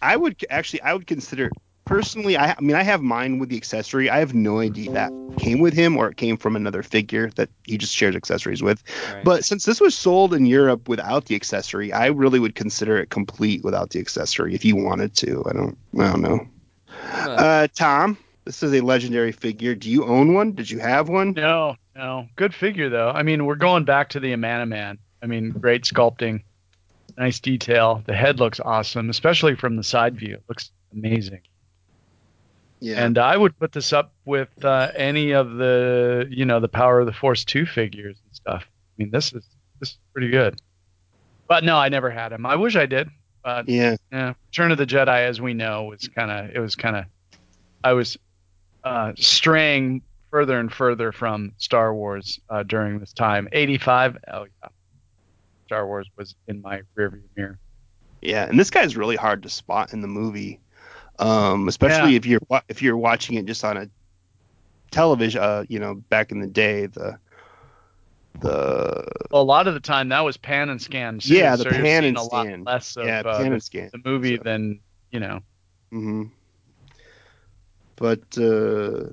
I would actually, I would consider personally. I, I mean, I have mine with the accessory. I have no idea that came with him or it came from another figure that he just shares accessories with. Right. But since this was sold in Europe without the accessory, I really would consider it complete without the accessory if you wanted to. I don't, I don't know. Uh, Uh, Tom, this is a legendary figure. Do you own one? Did you have one? No, no. Good figure though. I mean, we're going back to the Amanaman. I mean, great sculpting, nice detail. The head looks awesome, especially from the side view. It looks amazing. Yeah. And I would put this up with uh, any of the, you know, the Power of the Force two figures and stuff. I mean, this is this is pretty good. But no, I never had him. I wish I did. But yeah. yeah, Return of the Jedi, as we know, was kind of it was kind of I was uh, straying further and further from Star Wars uh, during this time. Eighty-five. Oh yeah, Star Wars was in my rearview mirror. Yeah, and this guy's really hard to spot in the movie, um, especially Yeah. if you're if you're watching it just on a television. Uh, you know, back in the day, the the a lot of the time that was pan and scan. Too, Yeah, the so pan and a lot scan. less of yeah uh, pan the, and scan. the movie so. than you know. hmm But uh,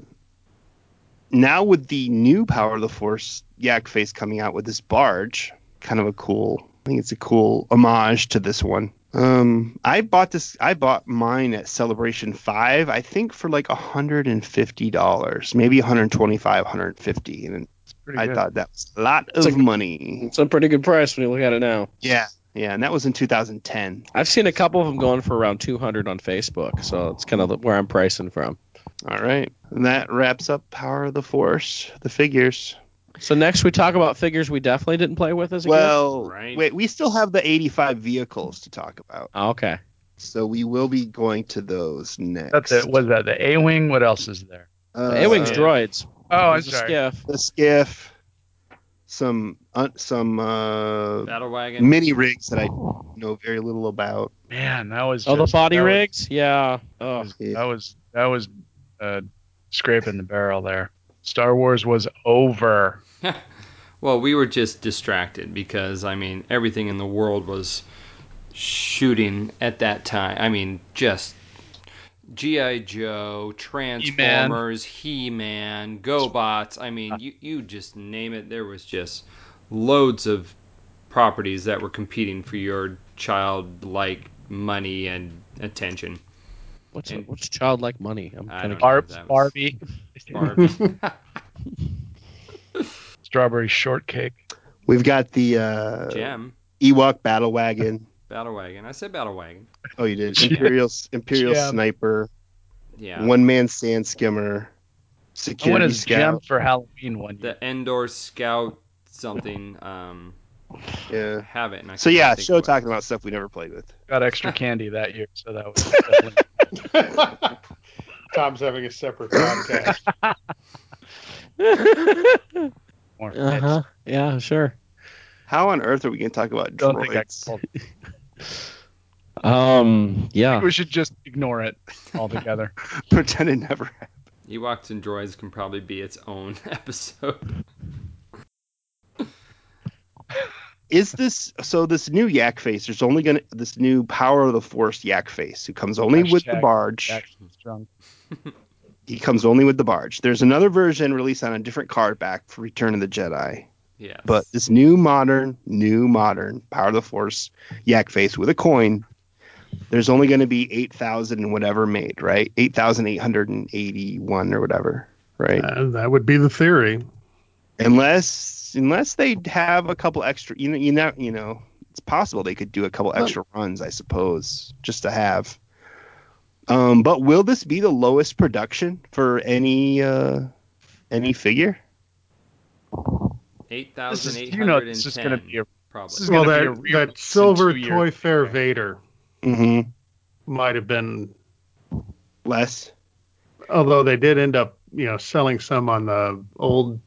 now with the new Power of the Force Yak Face coming out with this barge, kind of a cool. I think it's a cool homage to this one. Um, I bought this. I bought mine at Celebration Five. I think for like hundred and fifty dollars, maybe one hundred twenty-five, one hundred fifty, and It's pretty I good. thought that was a lot It's of a- money. It's a pretty good price when you look at it now. Yeah, yeah, and that was in 2010. I've seen a couple of them going for around 200 on Facebook, so it's kind of where I'm pricing from. All right, and that wraps up Power of the Force, the figures. So next we talk about figures we definitely didn't play with as a Well, Right. wait, we still have the 85 vehicles to talk about. Oh, okay. so we will be going to those next. That's it. Was that the A wing? What else is there? Uh, A-wings droids. Oh, I'm There's a sorry. skiff. the skiff, some uh, some uh, Battle wagon. mini rigs that I know very little about. Man, that was. Oh, the body that was- rigs. Yeah. Oh, Yeah. That was that was uh, scraping the barrel there. Star Wars was over. Well, we were just distracted because I mean everything in the world was shooting at that time. I mean, just GI Joe, Transformers, He-Man, GoBots. I mean, you you just name it. There was just loads of properties that were competing for your childlike money and attention. what's And- what's childlike money? I'm kind of. Barb, Barbie, Barbie. strawberry shortcake. We've got the uh, Gem. Ewok battle wagon. Battle wagon. I said battle wagon. Oh, you did. Imperial Imperial Gem. sniper. Yeah. One man sand skimmer. I want Security his gem for Halloween one year. the Endor Scout something. Um, Yeah. Have it. And So yeah, show of talking it about stuff we never played with. Got extra candy that year, so that was definitely Tom's having a separate podcast. More. Uh huh. Yeah, sure. How on earth are we going to talk about Don't think I droids? Um. Yeah. We should just ignore it altogether. Pretend it never happened. Ewoks and droids can probably be its own episode. Is this so? This new Yak Face. There's only going to this new Power of the Force Yak Face who comes only with the HasLab barge. Jackson's drunk. He comes only with the barge. There's another version released on a different card back for Return of the Jedi. Yes. But this new modern, new modern Power of the Force Yak Face with a coin, there's only going to be 8,000 and whatever made, right? 8,881 or whatever, right? Uh, that would be the theory. unless unless they have a couple extra, you know, you know, you know, it's possible they could do a couple extra runs, I suppose, just to have. Um, but will this be the lowest production for any uh any figure? Eight This is, you know, hundred this and is going to be a Probably. this is Well, gonna a that, that silver toy fair Vader Mm-hmm. might have been, Less. although they did end up, you know, selling some on the old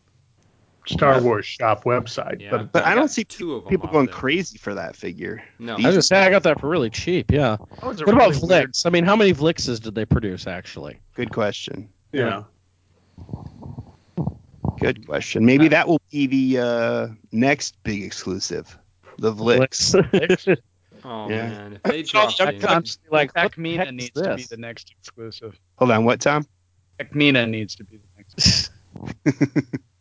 Star Wars shop website. Yeah. But But I got don't see two of 'em people going there. crazy for that figure. No. I was gonna say I got that for really cheap. Yeah. That was a What about really weird- Vlix? I mean, how many Vlixes did they produce actually? Good question. yeah, Good question. Maybe that will be the uh, next big exclusive, the Vlix. Vlix. Oh Yeah. man, if they So dropped I'm in, constantly like, what the Ackmena heck needs to be the next exclusive. Hold on, what Tom? Ackmena needs to be the next.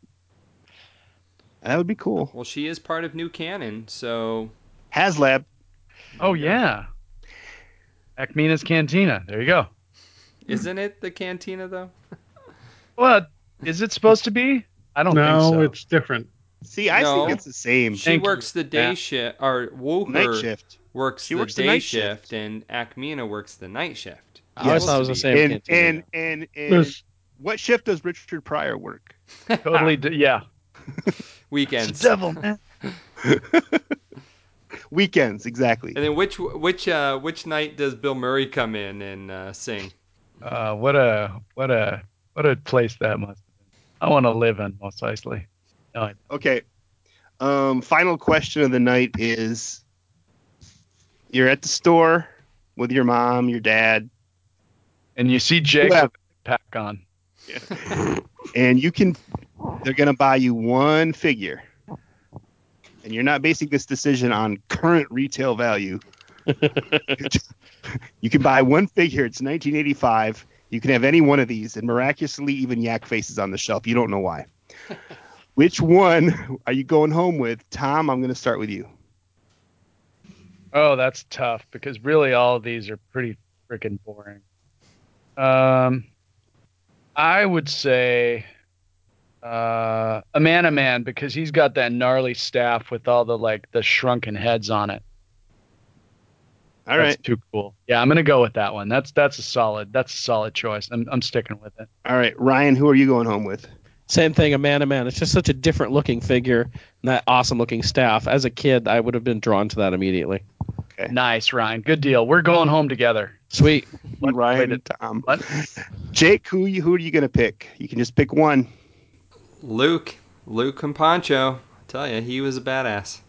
That would be cool. well, she is part of new canon, so HasLab. Oh yeah. Ackmena's Cantina. There you go. isn't it the cantina though? What is it supposed to be? I don't no, think so. it's different. See, I No. think it's the same. She Thank you, works the day Matt. shift, or Wuher Night shift. works She the works the day night shift, shift. and Ackmena works the night shift. I always thought it was the same. And, cantina. and and and what shift does Richard Pryor work? Totally. d- yeah. weekends. devil, man. Weekends, exactly. And then which which uh which night does Bill Murray come in and uh, sing? Uh, what a what a what a place that must. have been. I want to live in Mos Eisley. No, Okay. Um, final question of the night is: You're at the store with your mom, your dad, and you see Jake Yeah. pack on. and you can. They're gonna buy you one figure, and you're not basing this decision on current retail value. you can buy one figure. It's 1985. You can have any one of these, and miraculously, even Yak faces on the shelf. You don't know why. Which one are you going home with, Tom? I'm going to start with you. Oh, that's tough because really all of these are pretty freaking boring. Um, I would say uh, Amanaman because he's got that gnarly staff with all the like the shrunken heads on it. All that's right, too cool. Yeah, I'm gonna go with that one. That's that's a solid. That's a solid choice. I'm I'm sticking with it. all right, Ryan. Who are you going home with? Same thing, Amanaman. It's just such a different looking figure and that awesome looking staff. As a kid, I would have been drawn to that immediately. Okay. Nice, Ryan. Good deal. We're going home together. Sweet. What? Ryan and Tom. what? Jake, who you who are you going to pick? You can just pick one. Luke, Luke and Poncho. I tell you, he was a badass.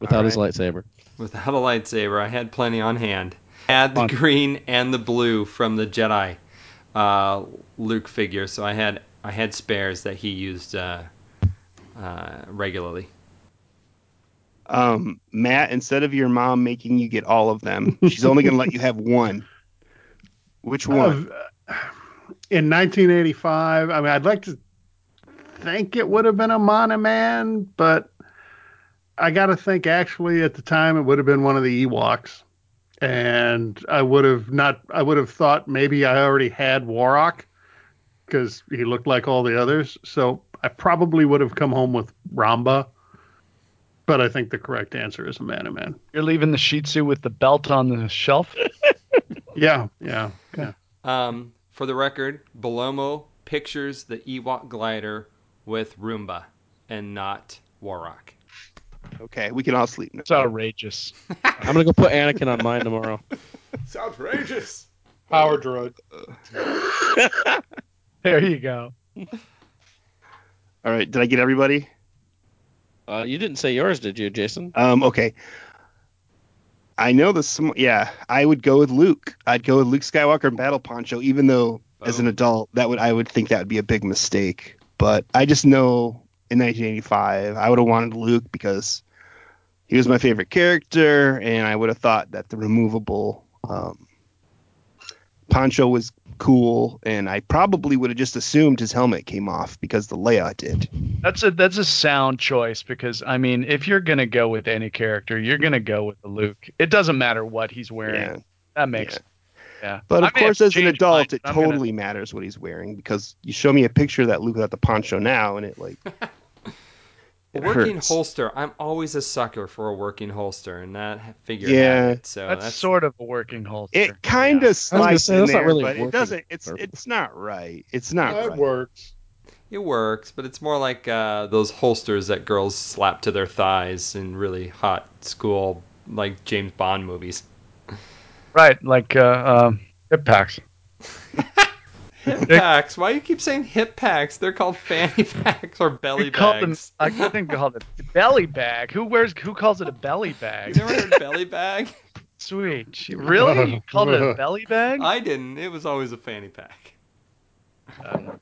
Without All his lightsaber. Without a lightsaber, I had plenty on hand. Had the Fun. green and the blue from the Jedi uh, Luke figure, so I had I had spares that he used uh, uh, regularly. Um, Matt, instead of your mom making you get all of them, she's only going to let you have one. Which one? Uh, in 1985, I mean, I'd like to think it would have been Amanaman, but I got to think actually at the time it would have been one of the Ewoks. And I would have not, I would have thought maybe I already had Warok because he looked like all the others. So I probably would have come home with Romba. But I think the correct answer is Amanaman. You're leaving the Shih Tzu with the belt on the shelf. Yeah, yeah, yeah. Um, for the record, Bellomo pictures the Ewok glider with Romba and not Warok. Okay, we can all sleep now. It's outrageous. I'm gonna go put Anakin on mine tomorrow. It's outrageous. Power droid. There you go. All right, did I get everybody? Uh, you didn't say yours, did you, Jason? Um, okay. I know the sm- yeah, I would go with Luke. I'd go with Luke Skywalker and Battle Poncho, even though as an adult that would I would think that would be a big mistake. But I just know in 1985 I would have wanted Luke because he was my favorite character, and I would have thought that the removable um, poncho was cool, and I probably would have just assumed his helmet came off because the Leia did. That's a that's a sound choice because I mean, if you're gonna go with any character, you're gonna go with the Luke. It doesn't matter what he's wearing. Yeah. That makes Yeah. Yeah. But of may have course, as an adult, mine, it but I'm gonna- totally matters what he's wearing because you show me a picture of that Luke without the poncho now, and it like it working hurts. holster. I'm always a sucker for a working holster, and that figure Yeah. had it. So that's, that's, sort of a working holster. It kind Yeah. of slides in there, really but it doesn't. It's purpose. it's not right. It's not That right. works. it works, but it's more like uh, those holsters that girls slap to their thighs in really hot school, like James Bond movies. Right, like uh, um, hip packs. Hip packs. Why do you keep saying hip packs? They're called fanny packs or belly We called them. bags. I think they called it belly bag. Who wears? Who calls it a belly bag? You bag? never heard belly bag? Sweet. Really? You called it a belly bag? I didn't. It was always a fanny pack. Um,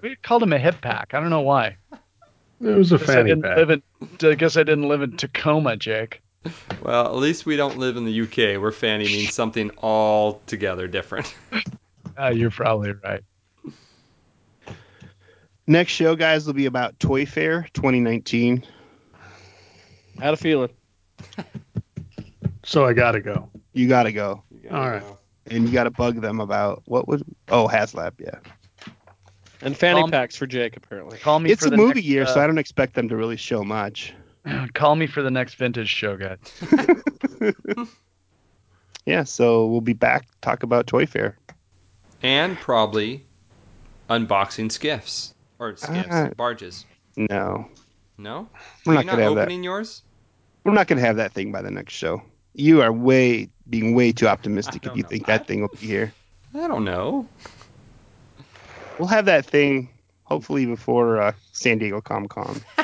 we called him a hip pack. I don't know why. It was a Guess I fanny pack. in. I guess I didn't live in Tacoma, Jake. Well, at least we don't live in the UK where fanny means something altogether different. Uh, you're probably right. Next show, guys, will be about Toy Fair 2019. Had a feeling. So I gotta go. You gotta go, All right. and you gotta bug them about what was. Oh, HasLab, yeah. And fanny Um, packs for Jake, apparently. Call me. It's for a the movie next, year, uh, so I don't expect them to really show much. Call me for the next vintage show, guys. Yeah, so we'll be back talk about Toy Fair. and probably unboxing skiffs or skiffs, Ah. barges. No, No, we're Are not you gonna not have that. opening yours. We're not gonna have that thing by the next show. You are way being way too optimistic if you don't think know. that thing will be here. I don't know. We'll have that thing hopefully before uh, San Diego Comic Con.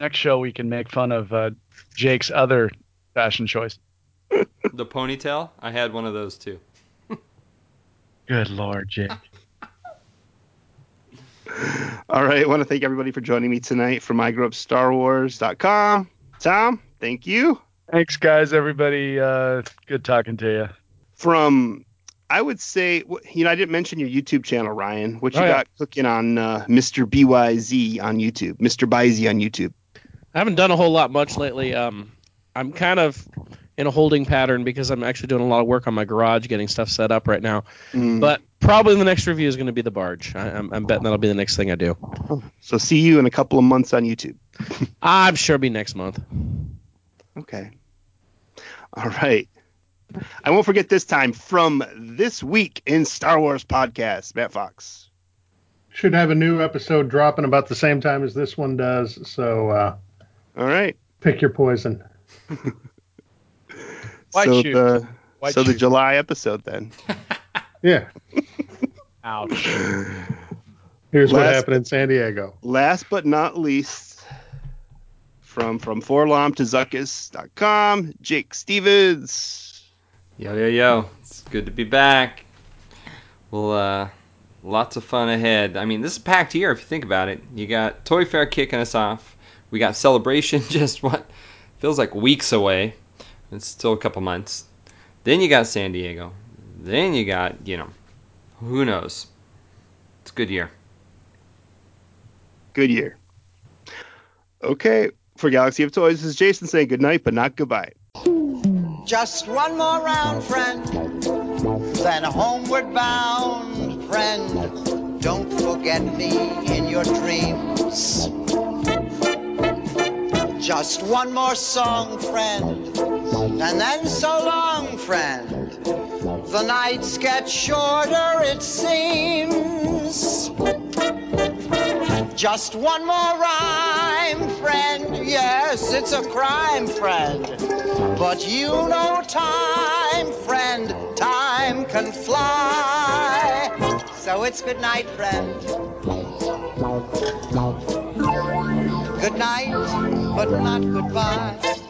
Next show, we can make fun of uh, Jake's other fashion choice. The ponytail. I had one of those too. Good lord, Jake. All right, I want to thank everybody for joining me tonight from igrowupstarwars.com. Tom, thank you. Thanks, guys. Everybody, uh, good talking to you. From I would say, you know, I didn't mention your YouTube channel, Ryan. What you Oh, yeah. got cooking on uh, Mr. BYZ on YouTube, Mr. Byz on YouTube? I haven't done a whole lot much lately. Um, I'm kind of in a holding pattern because I'm actually doing a lot of work on my garage, getting stuff set up right now. Mm. But probably the next review is going to be the barge. I, I'm, I'm betting that'll be the next thing I do. So see you in a couple of months on YouTube. I'm sure it'll be next month. Okay. All right. I won't forget this time from this week in Star Wars podcast, Matt Fox. Should have a new episode dropping about the same time as this one does. So uh, All right. pick your poison. Why so choose? the Why so the? July episode then. Yeah. Ouch. Here's what happened in San Diego. Last but not least, from from 4-LOM to Zuckuss.com, Jake Stevens. Yo yo yo! It's good to be back. Well, uh, lots of fun ahead. I mean, this is packed year if you think about it. You got Toy Fair kicking us off. We got Celebration just what feels like weeks away. It's still a couple months. Then you got San Diego. Then you got you know, who knows? It's a good year. Good year. Okay, for Galaxy of Toys, this is Jason saying good night, but not goodbye. Just one more round, friend. Then homeward bound, friend. Don't forget me in your dreams. Just one more song, friend, and then so long, friend. The nights get shorter, it seems. Just one more rhyme, friend. Yes, it's a crime, friend. But you know time, friend. Time can fly. So it's good night, friend. Good night, but not goodbye.